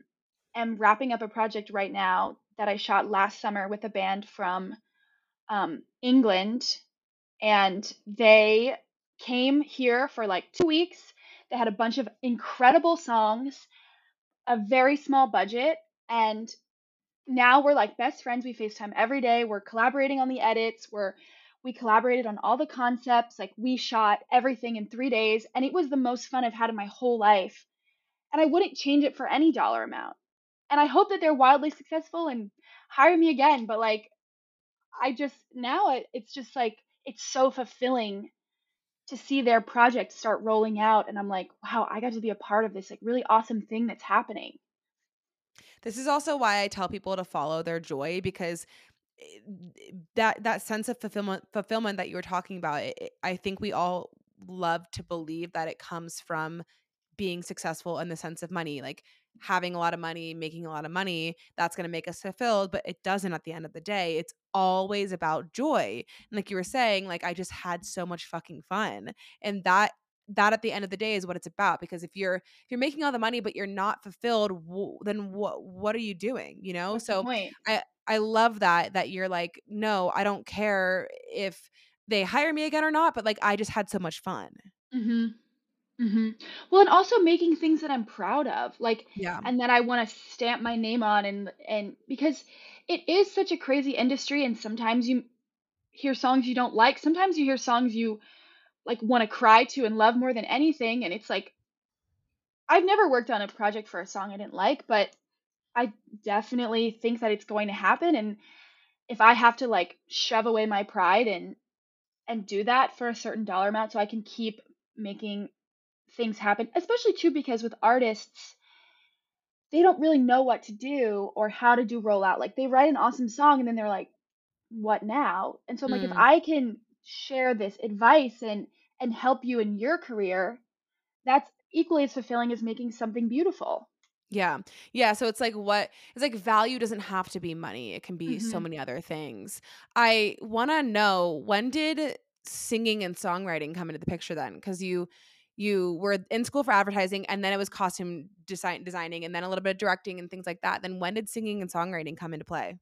am wrapping up a project right now that I shot last summer with a band from um, England, and they came here for like two weeks. They had a bunch of incredible songs, a very small budget, and now we're like best friends. We FaceTime every day. We're collaborating on the edits. We're we collaborated on all the concepts. Like we shot everything in three days, and it was the most fun I've had in my whole life. And I wouldn't change it for any dollar amount. And I hope that they're wildly successful and hire me again. But like I just now it, it's just like it's so fulfilling to see their project start rolling out and I'm like, wow, I got to be a part of this like really awesome thing that's happening. This is also why I tell people to follow their joy because eh, that that sense of fulfillment fulfillment that you were talking about, it, I think we all love to believe that it comes from being successful in the sense of money, like having a lot of money, making a lot of money, that's going to make us fulfilled, but it doesn't at the end of the day. It's always about joy. And like you were saying, like I just had so much fucking fun. And that that at the end of the day is what it's about because if you're if you're making all the money but you're not fulfilled w- then what what are you doing you know What's so i i love that that you're like no i don't care if they hire me again or not but like i just had so much fun Mhm. Mhm. Well, and also making things that I'm proud of, like, yeah and that I want to stamp my name on, and and because it is such a crazy industry, and sometimes you hear songs you don't like, sometimes you hear songs you like want to cry to and love more than anything, and it's like I've never worked on a project for a song I didn't like, but I definitely think that it's going to happen, and if I have to like shove away my pride and and do that for a certain dollar amount so I can keep making things happen, especially too because with artists, they don't really know what to do or how to do rollout. Like they write an awesome song and then they're like, what now? And so I'm like, if mm. I can share this advice and and help you in your career, that's equally as fulfilling as making something beautiful. Yeah. Yeah. So it's like what it's like value doesn't have to be money. It can be so hmm many other things. I want to know when did singing and songwriting come into the picture then? Because you you were in school for advertising and then it was costume design designing and then a little bit of directing and things like that. Then when did singing and songwriting come into play?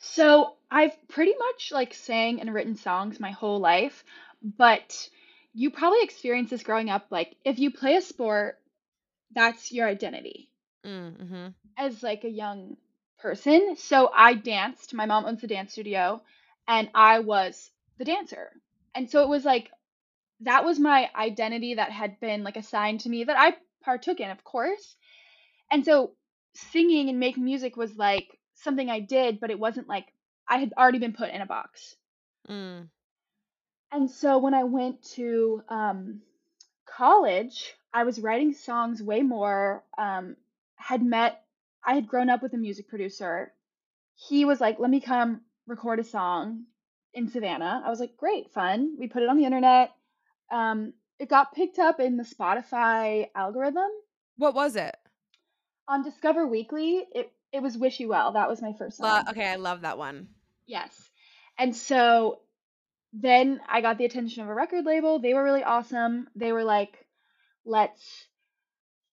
So I've pretty much like sang and written songs my whole life, but you probably experienced this growing up. Like if you play a sport, that's your identity Mm, mhm. as like a young person. So I danced. My mom owns a dance studio and I was the dancer. And so it was like that was my identity that had been like assigned to me that I partook in, of course. And so singing and making music was like something I did, but it wasn't like I had already been put in a box. Mm. And so when I went to um, college, I was writing songs way more. Um, had met, I had grown up with a music producer. He was like, let me come record a song in Savannah. I was like, great, fun. We put it on the internet. Um, it got picked up in the Spotify algorithm. What was it? On Discover Weekly, it, it was Wish You Well. That was my first song. okay, I love that one. Yes. And so then I got the attention of a record label. They were really awesome. They were like, let's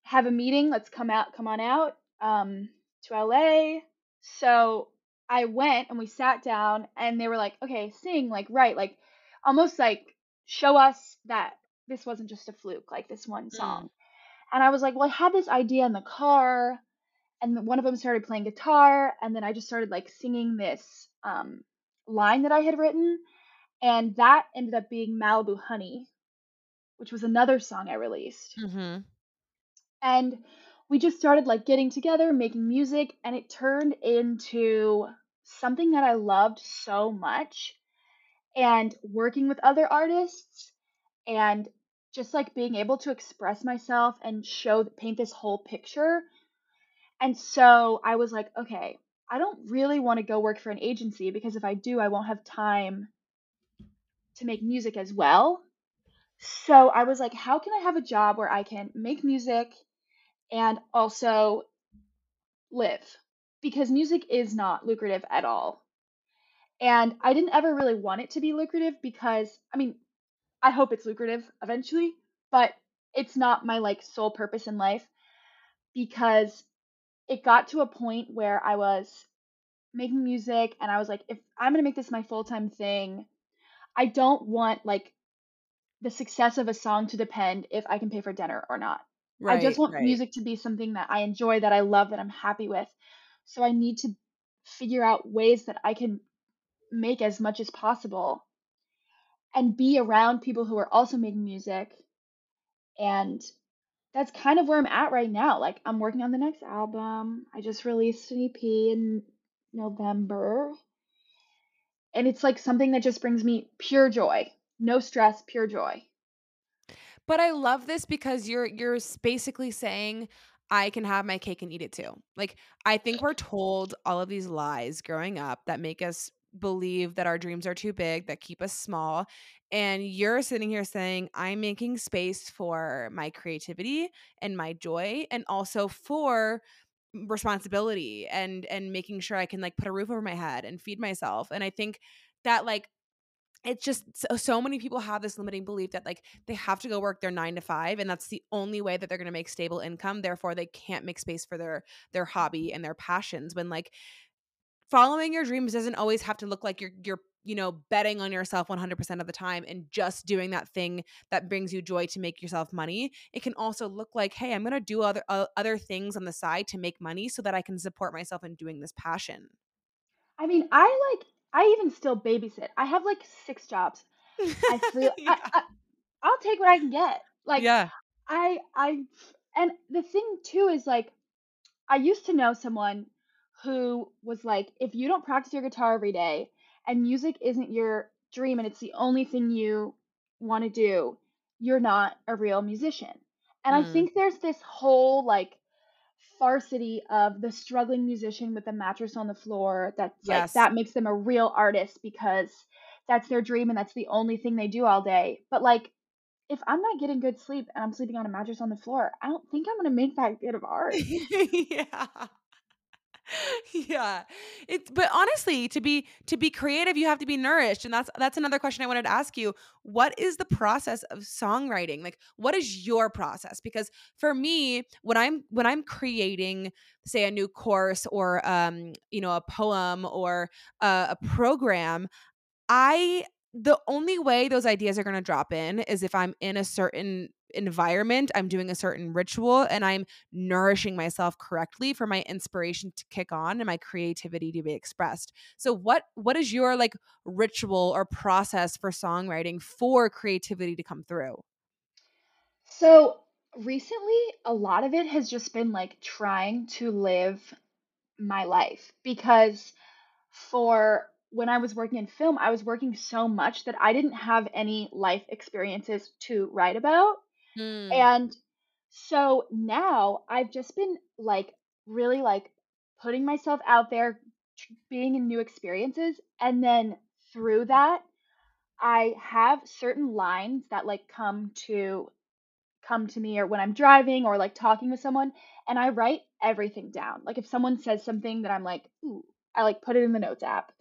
have a meeting. Let's come out, come on out um, to LA. So I went and we sat down and they were like, okay, sing, like, right, like, almost like show us that this wasn't just a fluke, like this one Mm. song. And I was like, well, I had this idea in the car, and one of them started playing guitar, and then I just started like singing this um, line that I had written, and that ended up being Malibu Honey, which was another song I released. Mhm. And we just started like getting together, making music, and it turned into something that I loved so much. And working with other artists and just like being able to express myself and show paint this whole picture. And so I was like, okay, I don't really want to go work for an agency because if I do, I won't have time to make music as well. So I was like, how can I have a job where I can make music and also live? Because music is not lucrative at all. And I didn't ever really want it to be lucrative because, I mean, I hope it's lucrative eventually, but it's not my like sole purpose in life because it got to a point where I was making music and I was like, if I'm gonna make this my full time thing, I don't want like the success of a song to depend if I can pay for dinner or not. I just want right. music to be something that I enjoy, that I love, that I'm happy with. So I need to figure out ways that I can make as much as possible and be around people who are also making music. And that's kind of where I'm at right now. Like, I'm working on the next album. I just released an EP in November. And it's like something that just brings me pure joy. no stress, pure joy. But I love this because you're you're basically saying I can have my cake and eat it too. Like I think we're told all of these lies growing up that make us believe that our dreams are too big, that keep us small. And you're sitting here saying, I'm making space for my creativity and my joy and also for responsibility and and making sure I can like put a roof over my head and feed myself. And I think that like it's just so, uh, so many people have this limiting belief that like they have to go work their 9 to 5 and that's the only way that they're going to make stable income therefore they can't make space for their their hobby and their passions when like following your dreams doesn't always have to look like you're you're you know betting on yourself 100% of the time and just doing that thing that brings you joy to make yourself money it can also look like hey i'm going to do other uh, other things on the side to make money so that i can support myself in doing this passion I mean, I like I even still babysit. I have like six jobs. I feel I, yeah I I'll take what I can get. Like yeah I I and the thing too is like I used to know someone who was like, if you don't practice your guitar every day and music isn't your dream and it's the only thing you want to do, you're not a real musician. And I mm, think there's this whole like sparsity of the struggling musician with a mattress on the floor that's like that makes them a real artist because that's their dream and that's the only thing they do all day. But like if I'm not getting good sleep and I'm sleeping on a mattress on the floor, I don't think I'm going to make that good of art. yeah yeah. It's but honestly to be to be creative you have to be nourished and that's that's another question i wanted to ask you. What is the process of songwriting? Like what is your process? Because for me when i'm when i'm creating say a new course or um you know a poem or a, a program I the only way those ideas are going to drop in is if I'm in a certain environment, I'm doing a certain ritual and I'm nourishing myself correctly for my inspiration to kick on and my creativity to be expressed. So what what is your like ritual or process for songwriting for creativity to come through? So recently, a lot of it has just been like trying to live my life because for when I was working in film, I was working so much that I didn't have any life experiences to write about. Mm. And so now I've just been like really like putting myself out there, being in new experiences. And then through that, I have certain lines that like come to come to me or when I'm driving or like talking with someone and I write everything down. Like if someone says something that I'm like, ooh, I like put it in the notes app.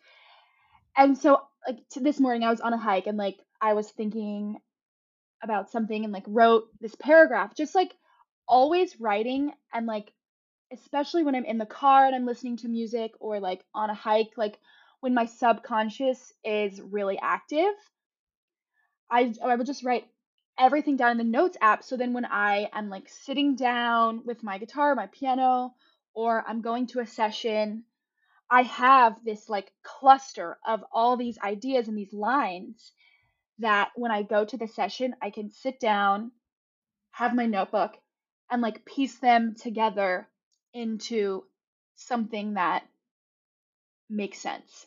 And so like this morning I was on a hike and like I was thinking about something and like wrote this paragraph, just like always writing and like especially when I'm in the car and I'm listening to music or like on a hike, like when my subconscious is really active, I I would just write everything down in the notes app. So then when I am like sitting down with my guitar, my piano, or I'm going to a session, I have this like cluster of all these ideas and these lines that when I go to the session, I can sit down, have my notebook, and like piece them together into something that makes sense.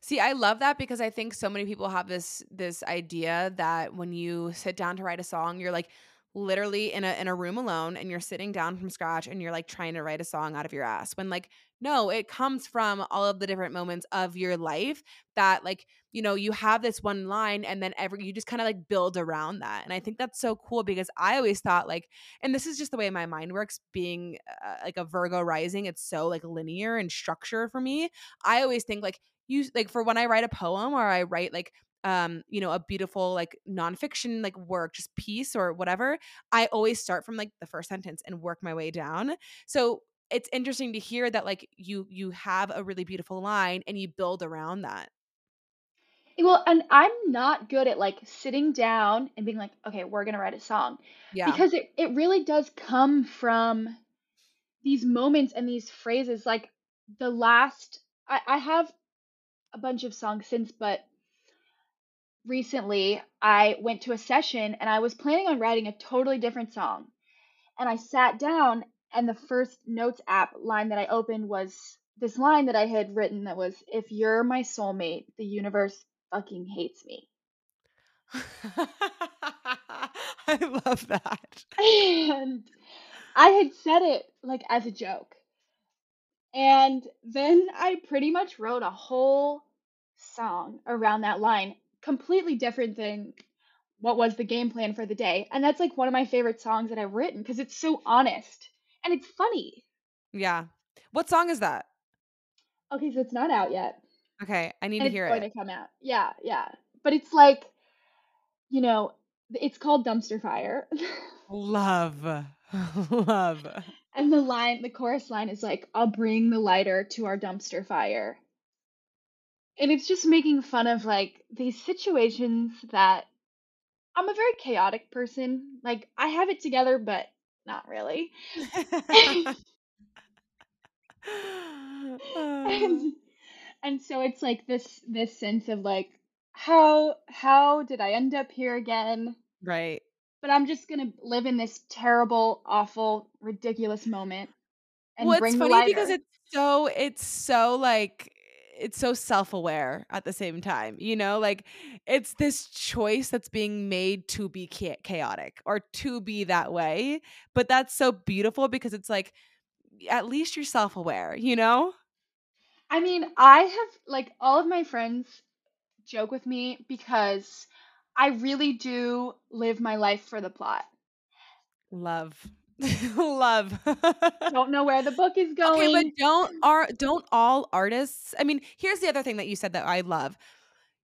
See, I love that because I think so many people have this this idea that when you sit down to write a song, you're like literally in a in a room alone and you're sitting down from scratch and you're like trying to write a song out of your ass. When like no, it comes from all of the different moments of your life that like, you know, you have this one line and then every you just kind of like build around that. And I think that's so cool because I always thought like and this is just the way my mind works being uh, like a Virgo rising, it's so like linear and structure for me. I always think like you like for when I write a poem or I write like um you know a beautiful like nonfiction like work just piece or whatever i always start from like the first sentence and work my way down so it's interesting to hear that like you you have a really beautiful line and you build around that Well, and I'm not good at like sitting down and being like, okay, we're gonna write a song. yeah Because it, it really does come from these moments and these phrases. Like the last I, I have a bunch of songs since, but recently I went to a session and I was planning on writing a totally different song. And I sat down and the first notes app line that I opened was this line that I had written that was, if you're my soulmate, the universe fucking hates me. I love that. And I had said it like as a joke. And then I pretty much wrote a whole song around that line, completely different than what was the game plan for the day. And that's like one of my favorite songs that I've written because it's so honest and it's funny. Yeah. What song is that? Okay, so it's not out yet. Okay, I need And to it's hear going it. to come out. Yeah, yeah. But it's like, you know, it's called Dumpster Fire. Love. Love. And the line, the chorus line is like, I'll bring the lighter to our dumpster fire. And it's just making fun of like these situations that I'm a very chaotic person. Like, I have it together, but not really. Uh, and, and so it's like this this sense of like how how did I end up here again? right. But I'm just gonna live in this terrible, awful, ridiculous moment Well, and it's bring the funny because it's so it's so like it's so self-aware at the same time. You know, like it's this choice that's being made to be chaotic or to be that way, but that's so beautiful because it's like at least you're self-aware, you know? I mean, I have like all of my friends joke with me because I really do live my life for the plot. Love. Love. Don't know where the book is going Okay, but don't are don't all artists I mean, here's the other thing that you said that I love.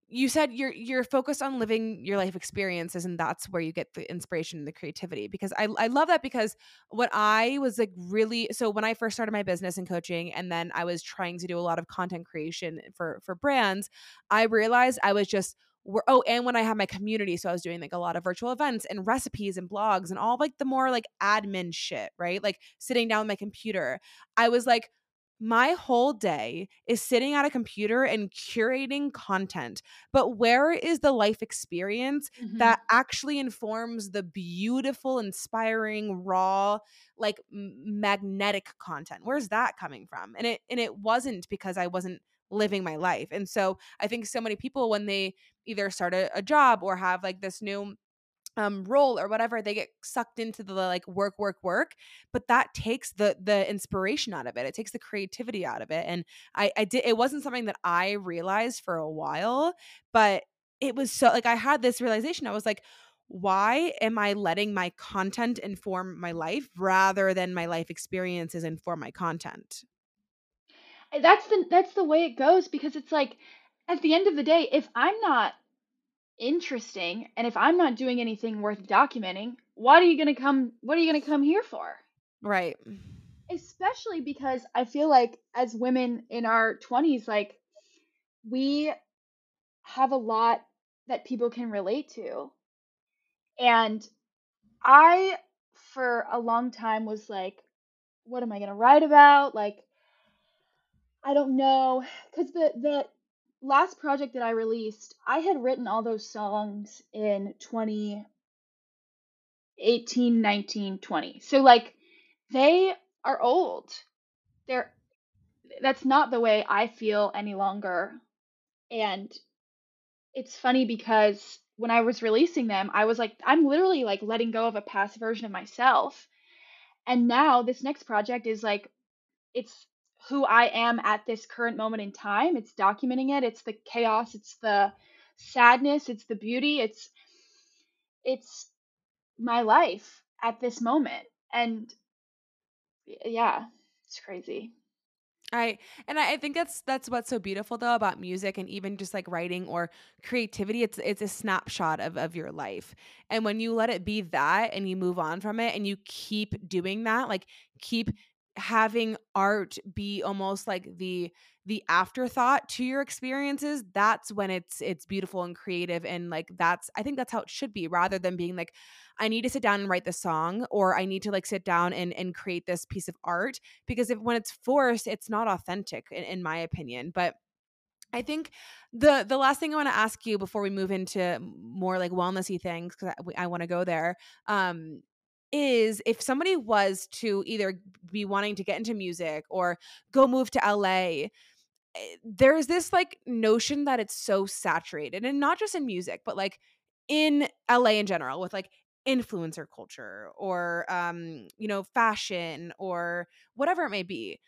You said you're you're focused on living your life experiences and that's where you get the inspiration and the creativity because I I love that because what I was like really so when I first started my business and coaching and then I was trying to do a lot of content creation for for brands, I realized I was just were oh and when I had my community so I was doing like a lot of virtual events and recipes and blogs and all like the more like admin shit, right? Like sitting down with my computer. I was like my whole day is sitting at a computer and curating content. But where is the life experience hmm that actually informs the beautiful, inspiring, raw, like m- magnetic content? Where's that coming from? And it and it wasn't because I wasn't living my life. And so I think so many people when they either start a, a job or have like this new um role or whatever they get sucked into the like work work work but that takes the the inspiration out of it it takes the creativity out of it and i i did it wasn't something that i realized for a while but it was so like i had this realization i was like why am i letting my content inform my life rather than my life experiences inform my content That's the that's the way it goes because it's like at the end of the day, if I'm not interesting and if I'm not doing anything worth documenting, what are you gonna come what are you gonna come here for? right Especially because I feel like as women in our 20s, like we have a lot that people can relate to. And I, for a long time, was like, what am I gonna write about? Like, I don't know. Because the the last project that I released, I had written all those songs in 2018, 19, 20. So like they are old. They're that's not the way I feel any longer. And it's funny because when I was releasing them, I was like, I'm literally like letting go of a past version of myself. And now this next project is like, it's who I am at this current moment in time. It's documenting it. It's the chaos. It's the sadness. It's the beauty. It's, it's my life at this moment. And yeah, it's crazy. I and I, think that's that's what's so beautiful though about music and even just like writing or creativity. It's it's a snapshot of of your life. And when you let it be that and you move on from it and you keep doing that, like keep having art be almost like the the afterthought to your experiences that's when it's it's beautiful and creative and like that's i think that's how it should be rather than being like i need to sit down and write this song or i need to like sit down and and create this piece of art because if when it's forced it's not authentic in, in my opinion but i think the the last thing i want to ask you before we move into more like wellnessy things because i, I want to go there um is if somebody was to either be wanting to get into music or go move to LA eh, there's this like notion that it's so saturated and not just in music but like in LA in general with like influencer culture or um you know fashion or whatever it may be.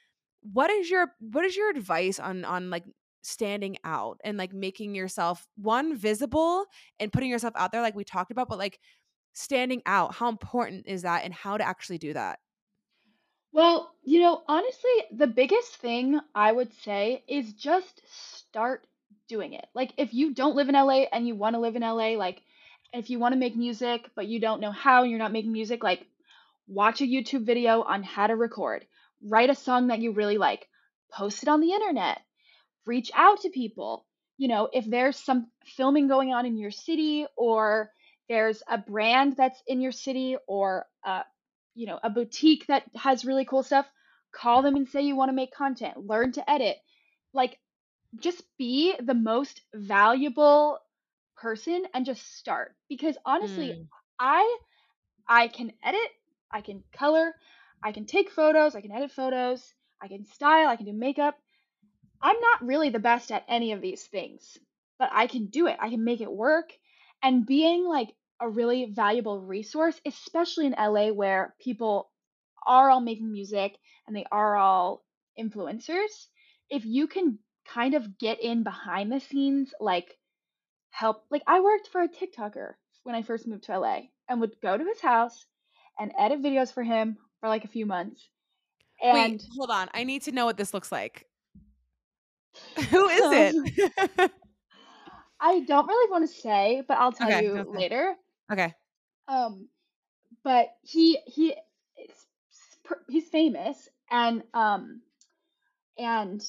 What is your what is your advice on on like standing out and like making yourself one visible and putting yourself out there like we talked about but like standing out how important is that and how to actually do that Well, you know, honestly, the biggest thing I would say is just start doing it. Like, if you don't live in LA and you want to live in LA, like, if you want to make music, but you don't know how, and you're not making music, like, watch a YouTube video on how to record, write a song that you really like, post it on the internet, reach out to people. You know, if there's some filming going on in your city or there's a brand that's in your city or a, you know, a boutique that has really cool stuff, call them and say you want to make content, learn to edit. Like just be the most valuable person and just start because honestly, Mm, I I can edit, I can color, I can take photos, I can edit photos, I can style, I can do makeup. I'm not really the best at any of these things, but I can do it. I can make it work. And being like a really valuable resource, especially in LA where people are all making music and they are all influencers, if you can kind of get in behind the scenes, like help, like I worked for a TikToker when I first moved to LA and would go to his house and edit videos for him for like a few months. wait hold on i need to know what this looks like who is um, it I don't really want to say, but I'll tell okay you later. Okay Um, but he he it's he's famous and um and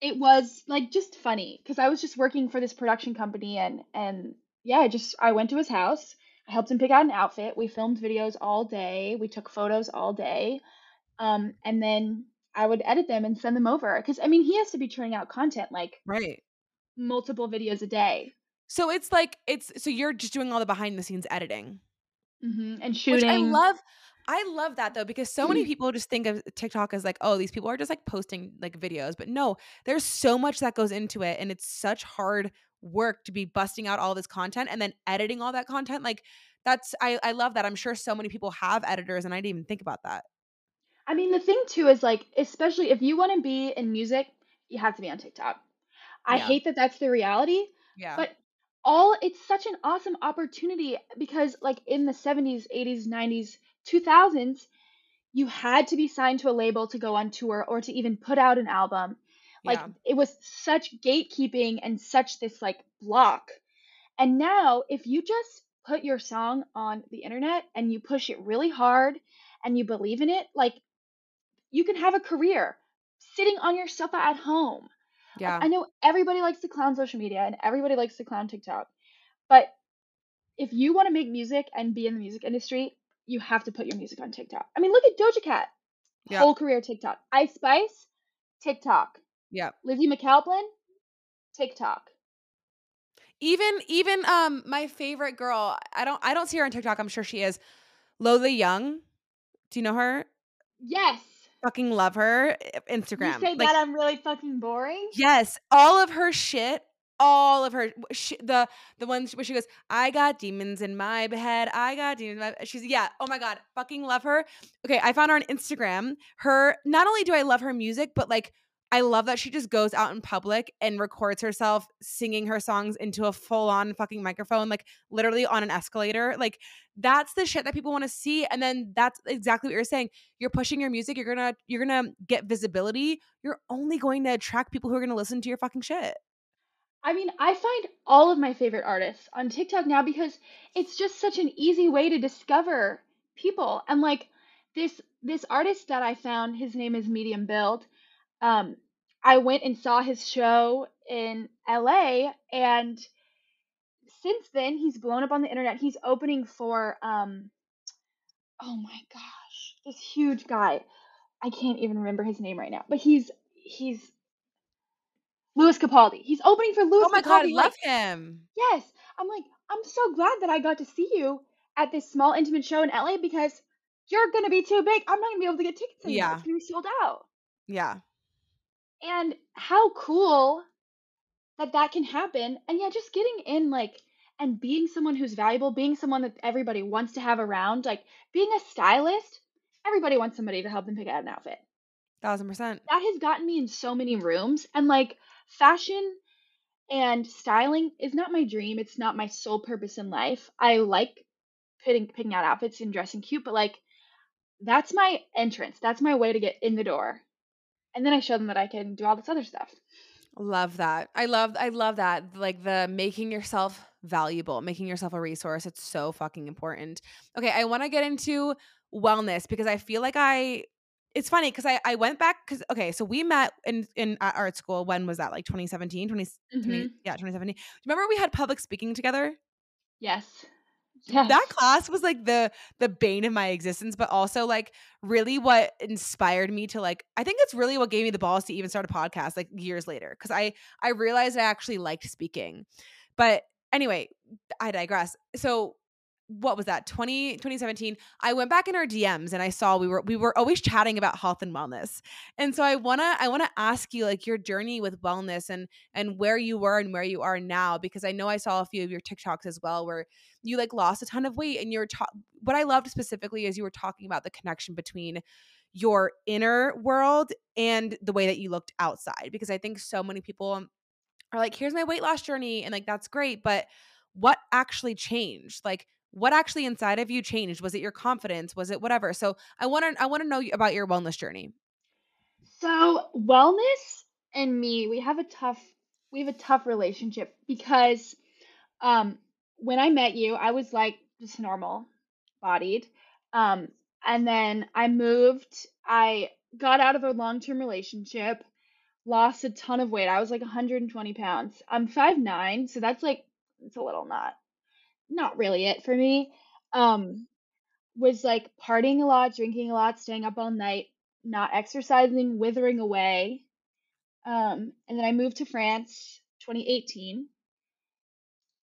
it was like just funny because I was just working for this production company and and yeah, I just I went to his house. I helped him pick out an outfit. We filmed videos all day. We took photos all day. Um, and then I would edit them and send them over because I mean he has to be churning out content like right multiple videos a day. So it's like it's so you're just doing all the behind the scenes editing hmm And Which I love I love that though because so many people just think of TikTok as like, oh, these people are just like posting like videos. But no, there's so much that goes into it and it's such hard work to be busting out all this content and then editing all that content. Like that's I I love that. I'm sure so many people have editors and I didn't even think about that. I mean, the thing too is like, especially if you want to be in music, you have to be on TikTok. I Yeah. hate that that's the reality, Yeah. but all it's such an awesome opportunity because like in the 70s, 80s, 90s, 2000s, you had to be signed to a label to go on tour or to even put out an album. Like Yeah. it was such gatekeeping and such this like block. And now if you just put your song on the internet and you push it really hard and you believe in it, like you can have a career sitting on your sofa at home. Like Yeah. I know everybody likes to clown social media and everybody likes to clown TikTok, but if you want to make music and be in the music industry, you have to put your music on TikTok. I mean, look at Doja Cat, Yeah. whole career TikTok. Ice Spice, TikTok. Yeah. Lizzy McAlpine, TikTok. Even even um my favorite girl, I don't I don't see her on TikTok. I'm sure she is. Lola Young. Do you know her? Yes. Fucking love her. eh, You Instagram. say Like that I'm really fucking boring? Yes, all of her shit, all of her sh- the the ones where she goes, "I got demons in my head. I got demons." In my, she's yeah. Oh my god, fucking love her. Okay, I found her on Instagram. Her not only do I love her music, but like I love that she just goes out in public and records herself singing her songs into a full on fucking microphone, like literally on an escalator. Like that's the shit that people want to see. And then that's exactly what you're saying. You're pushing your music. You're gonna you're gonna get visibility you're only going to attract people who are to listen to your fucking shit. I mean, I find all of my favorite artists on TikTok now because it's just such an easy way to discover people. And like this this artist that I found, his name is Medium Build. Um, I went and saw his show in LA, and since then he's blown up on the internet. He's opening for um, oh my gosh, this huge guy. I can't even remember his name right now, but he's he's Lewis Capaldi. He's opening for Lewis Oh my god, I Capaldi. Like, love him. yes, I'm like, I'm so glad that I got to see you at this small intimate show in LA because you're gonna be too big. I'm not gonna be able to get tickets anymore. Yeah. It's gonna be sold out. Yeah. And how cool that that can happen. And yeah, just getting in like and being someone who's valuable, being someone that everybody wants to have around, like being a stylist, everybody wants somebody to help them pick out an outfit. Thousand percent. That has gotten me in so many rooms. And like fashion and styling is not my dream. It's not my sole purpose in life. I like picking picking out outfits and dressing cute, but like that's my entrance. That's my way to get in the door. And then I show them that I can do all this other stuff. Love that. I love I love that. Like the making yourself valuable, making yourself a resource. It's so fucking important. Okay, I want to get into wellness because I feel like I it's funny because I, I went back because okay so we met in in at art school when was that like 2017 20, Mm-hmm. 20 yeah 2017 remember we had public speaking together Yes. Yes. that class was like the the bane of my existence but also like really what inspired me to like i think it's really what gave me the balls to even start a podcast like years later because i i realized i actually liked speaking but anyway i digress so what was that 20 2017 i went back in our dms and i saw we were we were always chatting about health and wellness. And so i want to i want to ask you like your journey with wellness and and where you were and where you are now because i know i saw a few of your tiktoks as well where you like lost a ton of weight and you're ta- what i loved specifically is you were talking about the connection between your inner world and the way that you looked outside because i think so many people are like here's my weight loss journey and like that's great but what actually changed? Like what actually inside of you changed was it your confidence was it whatever so i want to i want to know about your wellness journey So wellness and me, we have a tough we have a tough relationship because um when I met you, I was like just normal bodied. Um and then I moved, I got out of a long-term relationship, lost a ton of weight. I was like 120 pounds. I'm 5'9, so that's like it's a little not not really it for me. Um was like partying a lot, drinking a lot, staying up all night, not exercising, withering away. Um, and then I moved to France 2018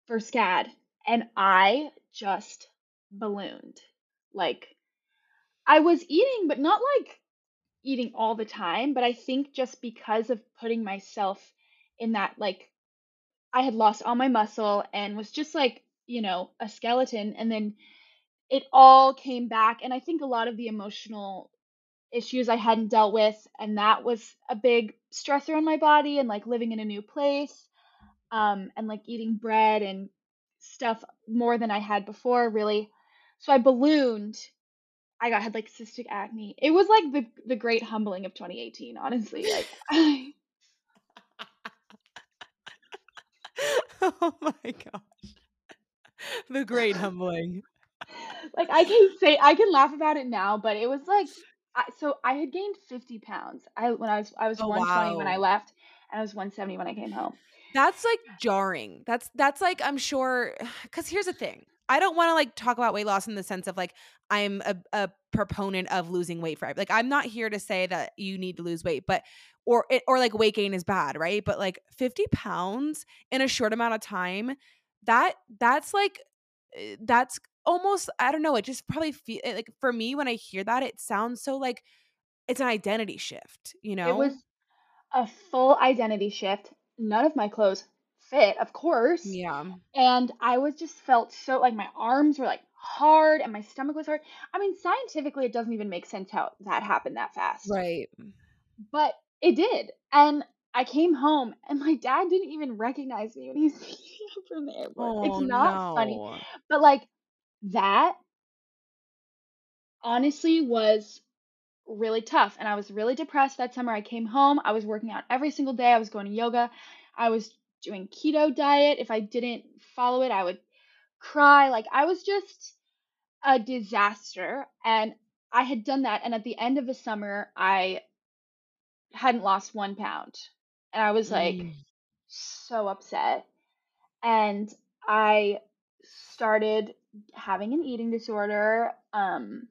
for SCAD, and I just ballooned. Like I was eating, but not like eating all the time, but I think just because of putting myself in that like I had lost all my muscle and was just like, you know, a skeleton and then it all came back and I think a lot of the emotional issues I hadn't dealt with and that was a big stressor on my body and like living in a new place um and like eating bread and stuff more than I had before really. So I ballooned. I got had like cystic acne. It was like the the great humbling of 2018 honestly like oh my gosh the great humbling like I can say I can laugh about it now but it was like I, so I had gained 50 pounds I when I was I was Oh, 120 when I left and I was 170 when I came home That's like jarring. That's that's like I'm sure cuz here's the thing. I don't want to like talk about weight loss in the sense of like I'm a, a proponent of losing weight for like I'm not here to say that you need to lose weight, but or it, or like weight gain is bad, right? But like 50 pounds in a short amount of time, that that's like eh, that's almost I don't know, it just probably feel like for me when I hear that it sounds so like it's an identity shift, you know? It was a full identity shift. None of my clothes fit, of course. yeah. And I was just felt so like my arms were like hard and my stomach was hard. I mean, scientifically, it doesn't even make sense how that happened that fast. Right. But it did. And I came home and my dad didn't even recognize me when he was from the airport. Oh it's not funny. But like that honestly was really tough and I was really depressed that summer. I came home, I was working out every single day. I was going to yoga. I was doing keto diet. If I didn't follow it, I would cry. Like I was just a disaster and I had done that and at the end of the summer I hadn't lost 1 pound. And I was like Mm. so upset and I started having an eating disorder um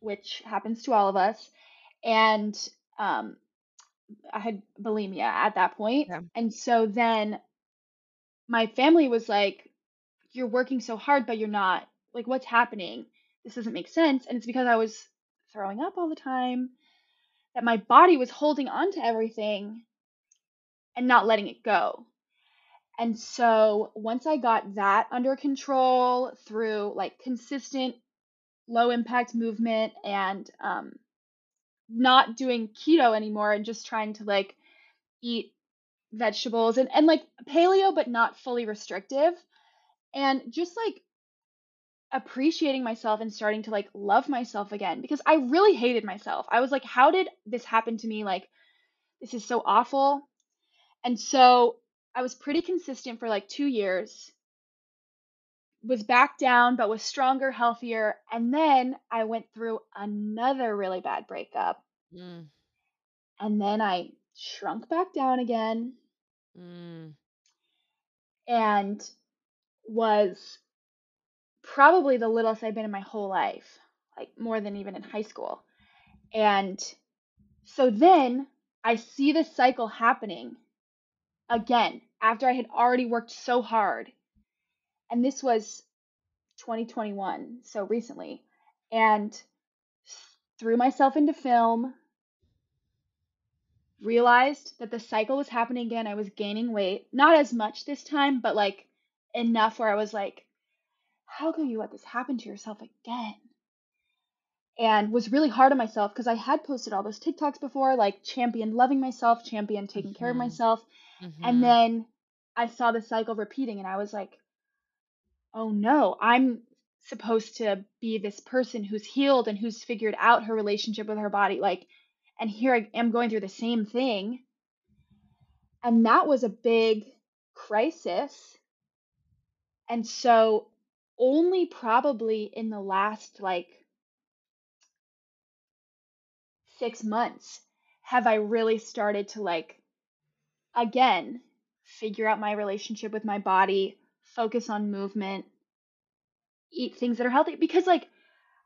which happens to all of us and um I had bulimia at that point. Yeah. And so then my family was like you're working so hard but you're not like what's happening? This doesn't make sense and it's because I was throwing up all the time that my body was holding on to everything and not letting it go. And so once I got that under control through like consistent low impact movement and um, not doing keto anymore and just trying to like eat vegetables and, and like paleo, but not fully restrictive. And just like appreciating myself and starting to like love myself again because I really hated myself. I was like, how did this happen to me? Like, this is so awful. And so I was pretty consistent for like two years, was back down, but was stronger, healthier. And then I went through another really bad breakup. Mm. And then I shrunk back down again Mm. and was probably the littlest I've been in my whole life, like more than even in high school. And so then I see this cycle happening again after I had already worked so hard. And this was 2021, so recently. And threw myself into film, realized that the cycle was happening again. I was gaining weight, not as much this time, but like enough where I was like, how can you let this happen to yourself again? And was really hard on myself because I had posted all those TikToks before, like champion loving myself, champion taking care of Mhm. myself. Mhm. And then I saw the cycle repeating, and I was like, oh no, I'm supposed to be this person who's healed and who's figured out her relationship with her body. Like, and here I am going through the same thing. And that was a big crisis. And so, only probably in the last like six months have I really started to like, again, figure out my relationship with my body, focus on movement, eat things that are healthy. Because, like,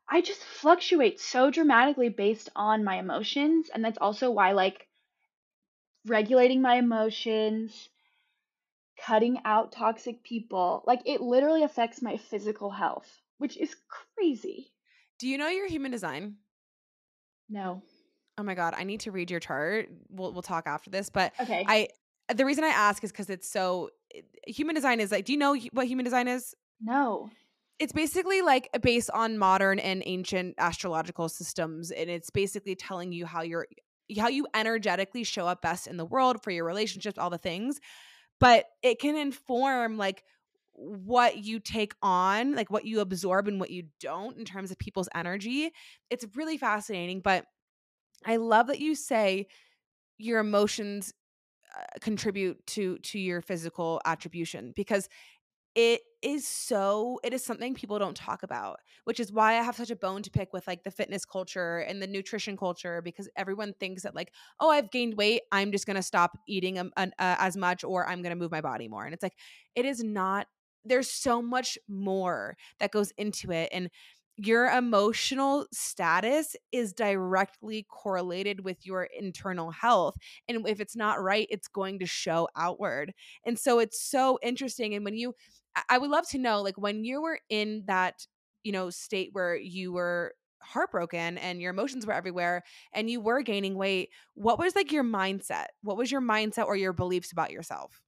I just fluctuate so dramatically based on my emotions. And that's also why, like, regulating my emotions, cutting out toxic people, like, it literally affects my physical health, which is crazy. Do you know your human design? No. Oh my god, I need to read your chart. We'll we'll talk after this, but Okay. I the reason I ask is because it's so human design is like. Do you know what human design is? no. It's basically like based on modern and ancient astrological systems, and it's basically telling you how you're how you energetically show up best in the world for your relationships, all the things. But it can inform like what you take on, like what you absorb and what you don't in terms of people's energy. It's really fascinating, but I love that you say your emotions uh, contribute to to your physical attribution because it is so it is something people don't talk about which is why i have such a bone to pick with like the fitness culture and the nutrition culture because everyone thinks that like oh i've gained weight i'm just going to stop eating um, an, uh, as much or i'm going to move my body more. And it's like it is not there's so much more that goes into it and your emotional status is directly correlated with your internal health and if it's not right it's going to show outward and so it's so interesting and when you I- would love to know, like, when you were in that, you know, state where you were heartbroken and your emotions were everywhere and you were gaining weight, what was like your mindset? What was your mindset or your beliefs about yourself?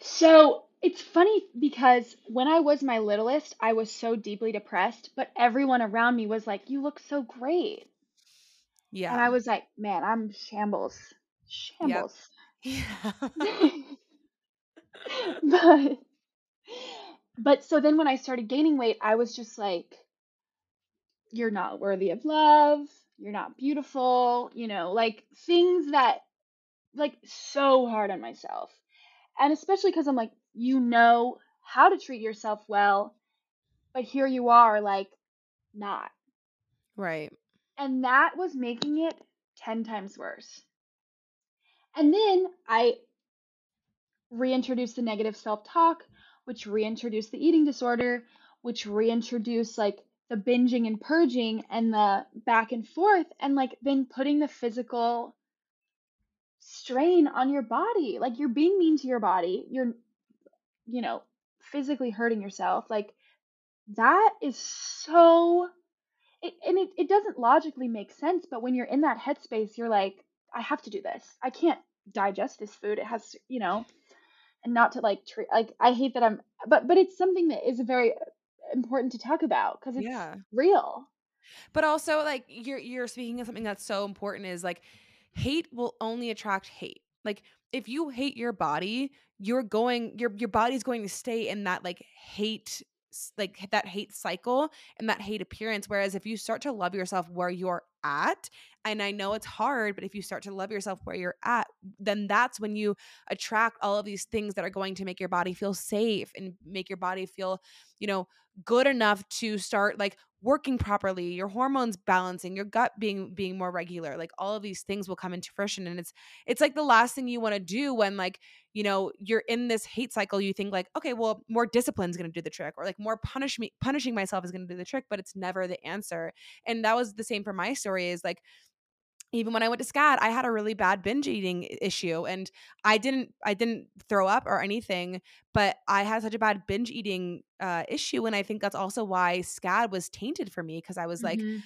So it's funny because when I was my littlest, I was so deeply depressed, but everyone around me was like, You look so great. Yeah. And I was like, Man, I'm shambles. Yep. Shambles. Yeah. but but so then when I started gaining weight, I was just like, You're not worthy of love. You're not beautiful. You know, like things that like so hard on myself. And especially because I'm like, you know how to treat yourself well, but here you are, like, not. right. And that was making it 10 times worse. And then I reintroduced the negative self talk, which reintroduced the eating disorder, which reintroduced like the binging and purging and the back and forth, and like then putting the physical strain on your body. Like you're being mean to your body. You're, you know, physically hurting yourself. Like that is so it, and it, it doesn't logically make sense but when you're in that headspace you're like i have to do this i can't digest this food it has to you know and not to like treat like I hate that I'm but but it's something that is very uh, important to talk about because it's Yeah. real. But also like you're you're speaking of something that's so important is like hate will only attract hate. Like if you hate your body, you're going your your body's going to stay in that like hate like that hate cycle and that hate appearance. Whereas if you start to love yourself where you're at and I know it's hard but if you start to love yourself where you're at then that's when you attract all of these things that are going to make your body feel safe and make your body feel you know good enough to start like working properly your hormones balancing your gut being being more regular like all of these things will come into fruition and it's it's like the last thing you want to do when like you know you're in this hate cycle you think like okay well more discipline is going to do the trick or like more punish me punishing myself is going to do the trick but it's never the answer and that was the same for my story is like even when I went to SCAD, I had a really bad binge eating issue and I didn't I didn't throw up or anything, but I had such a bad binge eating uh, issue and I think that's also why SCAD was tainted for me because I was like hmm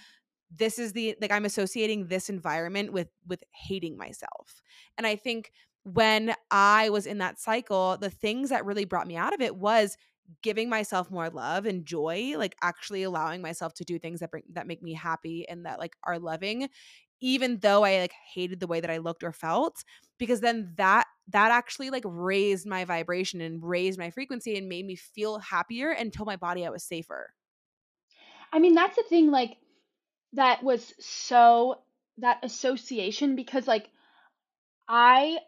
this is the like I'm associating this environment with with hating myself. And I think when I was in that cycle, the things that really brought me out of it was giving myself more love and joy, like actually allowing myself to do things that bring that make me happy and that like are loving even though I like hated the way that I looked or felt because then that that actually like raised my vibration and raised my frequency and made me feel happier and told my body I was safer. I mean, that's the thing, like, that was so that association because, like, I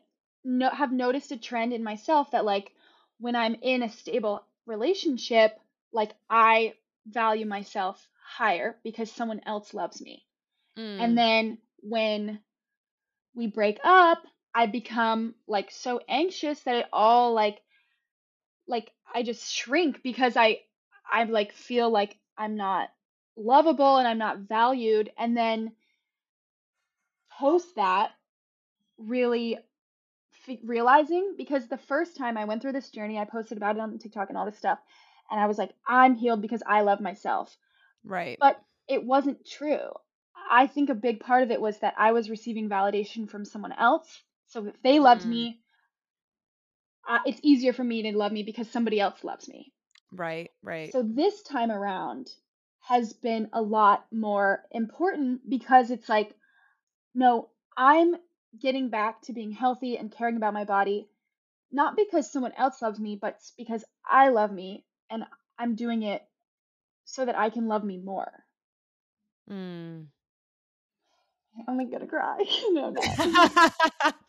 no have noticed a trend in myself that, like, when I'm in a stable relationship, like, I value myself higher because someone else loves me. And Mm, then when we break up, I become, like, so anxious that it all, like like, I just shrink because I I, like, feel like I'm not lovable and I'm not valued, and then post that really f realizing because the first time I went through this journey, I posted about it on TikTok and all this stuff, and I was like, "I'm healed because I love myself." right. But it wasn't true. I think a big part of it was that I was receiving validation from someone else, so if they loved Mm, me, uh, it's easier for me to love me because somebody else loves me. right, right. So this time around has been a lot more important because it's like, no, I'm getting back to being healthy and caring about my body, not because someone else loves me, but because I love me and I'm doing it so that I can love me more. Mm. I'm like gonna cry. no, I'm.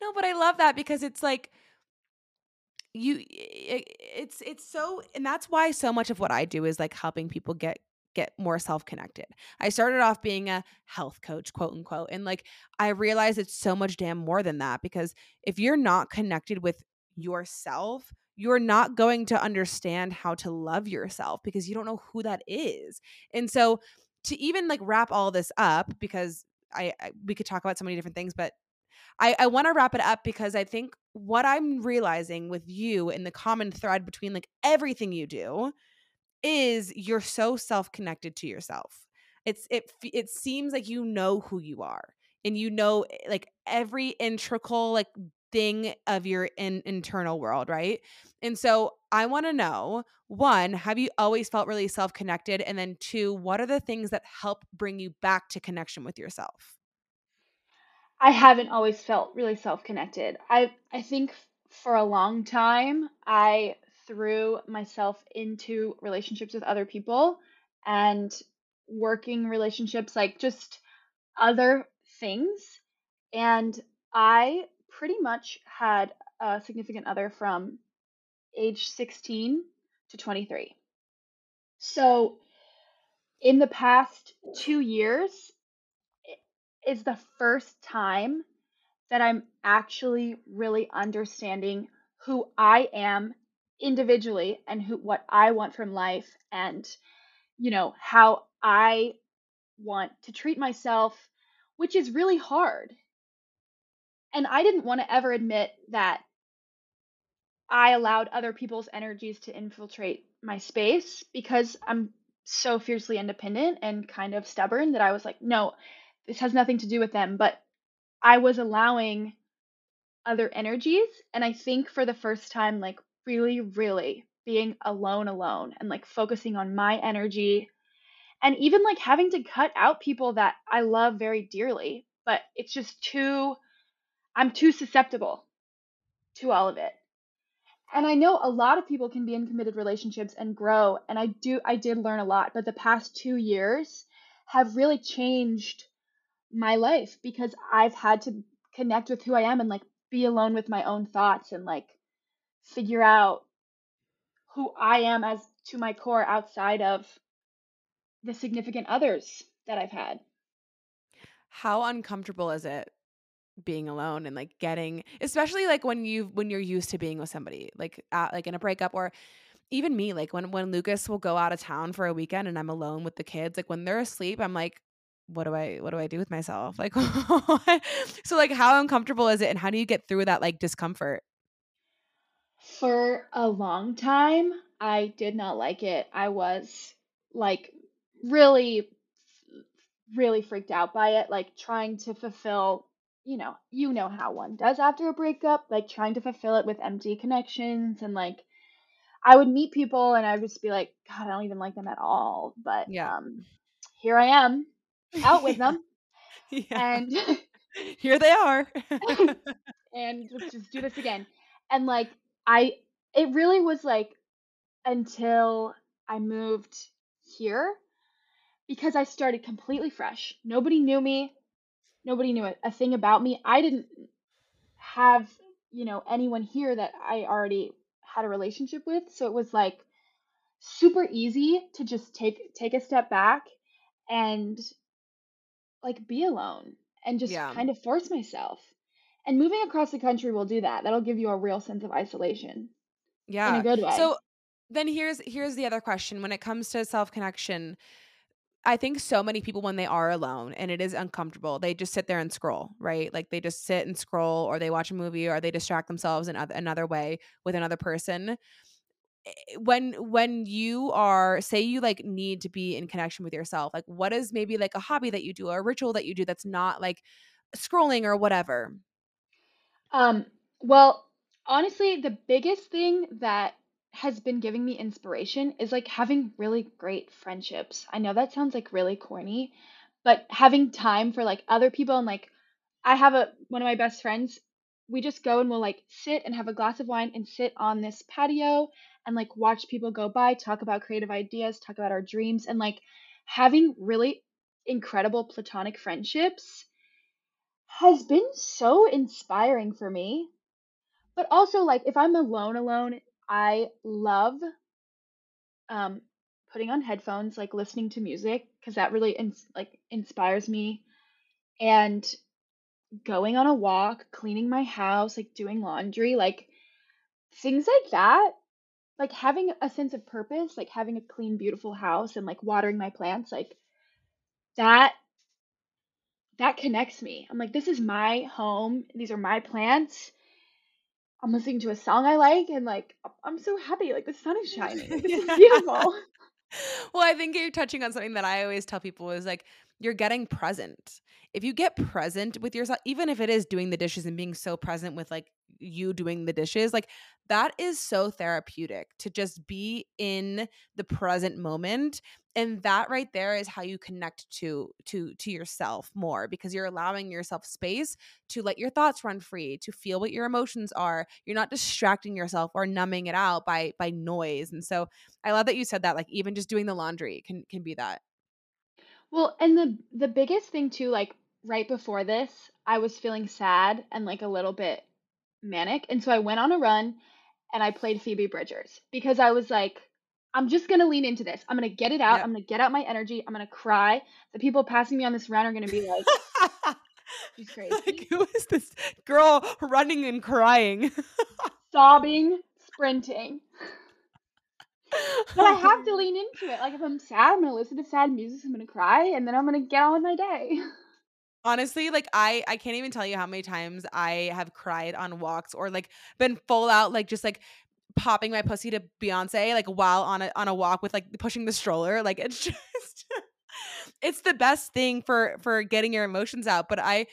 No, but I love that because it's like you i it's it's so and that's why so much of what I do is like helping people get get more self-connected. I started off being a health coach, quote unquote, and like I realized it's so much damn more than that because if you're not connected with yourself, you're not going to understand how to love yourself because you don't know who that is. And so to even like wrap all this up because I, I we could talk about so many different things, but I, I want to wrap it up because I think what I'm realizing with you and the common thread between like everything you do is you're so self-connected to yourself. It's it it seems like you know who you are and you know eh, like every integral like thing of your in, internal world, right? And so I want to know one, have you always felt really self-connected and then two, what are the things that help bring you back to connection with yourself? I haven't always felt really self-connected. I I think for a long time I threw myself into relationships with other people and working relationships like just other things and I pretty much had a significant other from age 16 to 23. So in the past 2 years is the first time that I'm actually really understanding who I am individually and who what I want from life and you know how I want to treat myself which is really hard. And I didn't want to ever admit that I allowed other people's energies to infiltrate my space because I'm so fiercely independent and kind of stubborn that I was like, no, this has nothing to do with them, but I was allowing other energies. And I think for the first time, like really, really being alone, alone and like focusing on my energy and even like having to cut out people that I love very dearly, but it's just too, I'm too susceptible to all of it. And I know a lot of people can be in committed relationships and grow. And I do, I did learn a lot, but the past two years have really changed my life because I've had to connect with who I am and like be alone with my own thoughts and like figure out who I am as to my core outside of the significant others that I've had. How uncomfortable is it being alone and like getting especially like when you when you're used to being with somebody like at, like in a breakup or even me like when when Lucas will go out of town for a weekend and I'm alone with the kids like when they're asleep I'm like what do I what do I do with myself? Like so like how uncomfortable is it and how do you get through that like discomfort? For a long time I did not like it. I was like really really freaked out by it like trying to fulfill you know you know how one does after a breakup like trying to fulfill it with empty connections and like I would meet people and I would just be like god I don't even like them at all but yeah. um here I am out with them. Yeah. And here they are. And let's just do this again. And like I it really was like until I moved here because I started completely fresh. Nobody knew me. Nobody knew a, a thing about me. I didn't have, you know, anyone here that I already had a relationship with. So it was like super easy to just take take a step back and like be alone and just yeah kind of force myself. And moving across the country will do that. That'll give you a real sense of isolation Yeah. in a good way. so then here's here's the other question when it comes to self connection I think so many people when they are alone and it is uncomfortable, they just sit there and scroll, right? Like they just sit and scroll or they watch a movie or they distract themselves in oth- another way with another person. Eh, When when you are say you like need to be in connection with yourself, like what is maybe like a hobby that you do or a ritual that you do that's not like scrolling or whatever? Um, well, honestly, the biggest thing that has been giving me inspiration is like having really great friendships. I know that sounds like really corny, but having time for like other people and like I have a one of my best friends, we just go and we'll like sit and have a glass of wine and sit on this patio and like watch people go by, talk about creative ideas, talk about our dreams and like having really incredible platonic friendships has been so inspiring for me. But also, like, if I'm alone, alone, I love um, putting on headphones, like listening to music, because that really ins- like inspires me. And going on a walk, cleaning my house, like doing laundry, like things like that. Like having a sense of purpose, like having a clean, beautiful house, and like watering my plants, like that that connects me. I'm like, this is my home. These are my plants I'm listening to a song I like and like I'm so happy. Like the sun is shining. Like this is beautiful. Well, I think you're touching on something that I always tell people is like you're getting present. If you get present with yourself, even if it is doing the dishes and being so present with like you doing the dishes, like that is so therapeutic to just be in the present moment. And that right there is how you connect to to to yourself more because you're allowing yourself space to let your thoughts run free, to feel what your emotions are. You're not distracting yourself or numbing it out by by noise. And so I love that you said that. Like even just doing the laundry can can be that. Well, and the the biggest thing too, like right before this, I was feeling sad and like a little bit manic. And so I went on a run and I played Phoebe Bridgers because I was like, I'm just gonna lean into this. I'm gonna get it out. Yep. I'm gonna get out my energy. I'm gonna cry. The people passing me on this run are gonna be like, she's like who is this girl running and crying? Sobbing, sprinting. But I have to lean into it. Like if I'm sad, I'm gonna listen to sad music, I'm gonna cry, and then I'm gonna get on with my day. Honestly, like I I can't even tell you how many times I have cried on walks or like been full out like just like popping my pussy to Beyonce like while on a on a walk with like pushing the stroller. Like it's just it's the best thing for for getting your emotions out. But I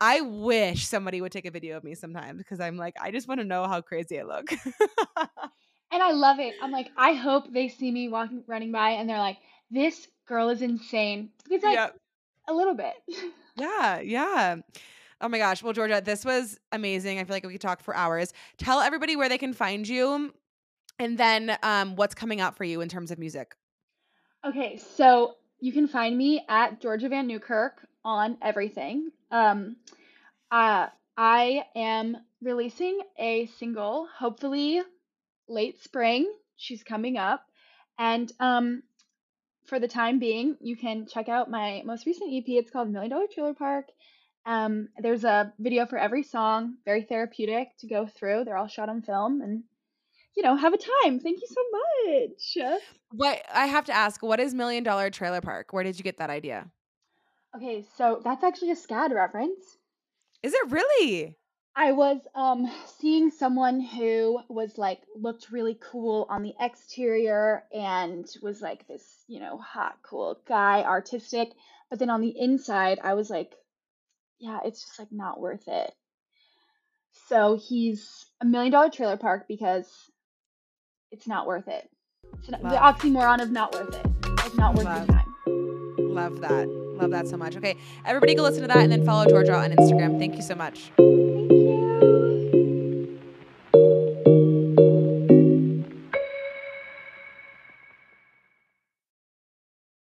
I wish somebody would take a video of me sometimes because I'm like, I just want to know how crazy I look. And I love it. I'm like, I hope they see me walking, running by, and they're like, "This girl is insane." It's like yep. a little bit. Yeah, yeah. Oh my gosh. Well, Georgia, this was amazing. I feel like we could talk for hours. Tell everybody where they can find you, and then um, what's coming out for you in terms of music. Okay, so you can find me at Georgia Vannewkirk on everything. Um, uh, I am releasing a single, hopefully late spring. She's coming up. And um, for the time being, you can check out my most recent EP. It's called Million Dollar Trailer Park. Um, there's a video for every song, very therapeutic to go through. They're all shot on film and you know, have a time. Thank you so much. What I have to ask, what is Million Dollar Trailer Park? Where did you get that idea? Okay, so that's actually a SCAD reference. Is it really? I was um seeing someone who was like looked really cool on the exterior and was like this, you know, hot, cool guy, artistic. But then on the inside, I was like, yeah, it's just like not worth it. So he's a million dollar trailer park because it's not worth it. It's not, the oxymoron of not worth it. It's not worth Love. your time. Love that. Love that so much. Okay, everybody go listen to that and then follow Georgia on Instagram. Thank you so much.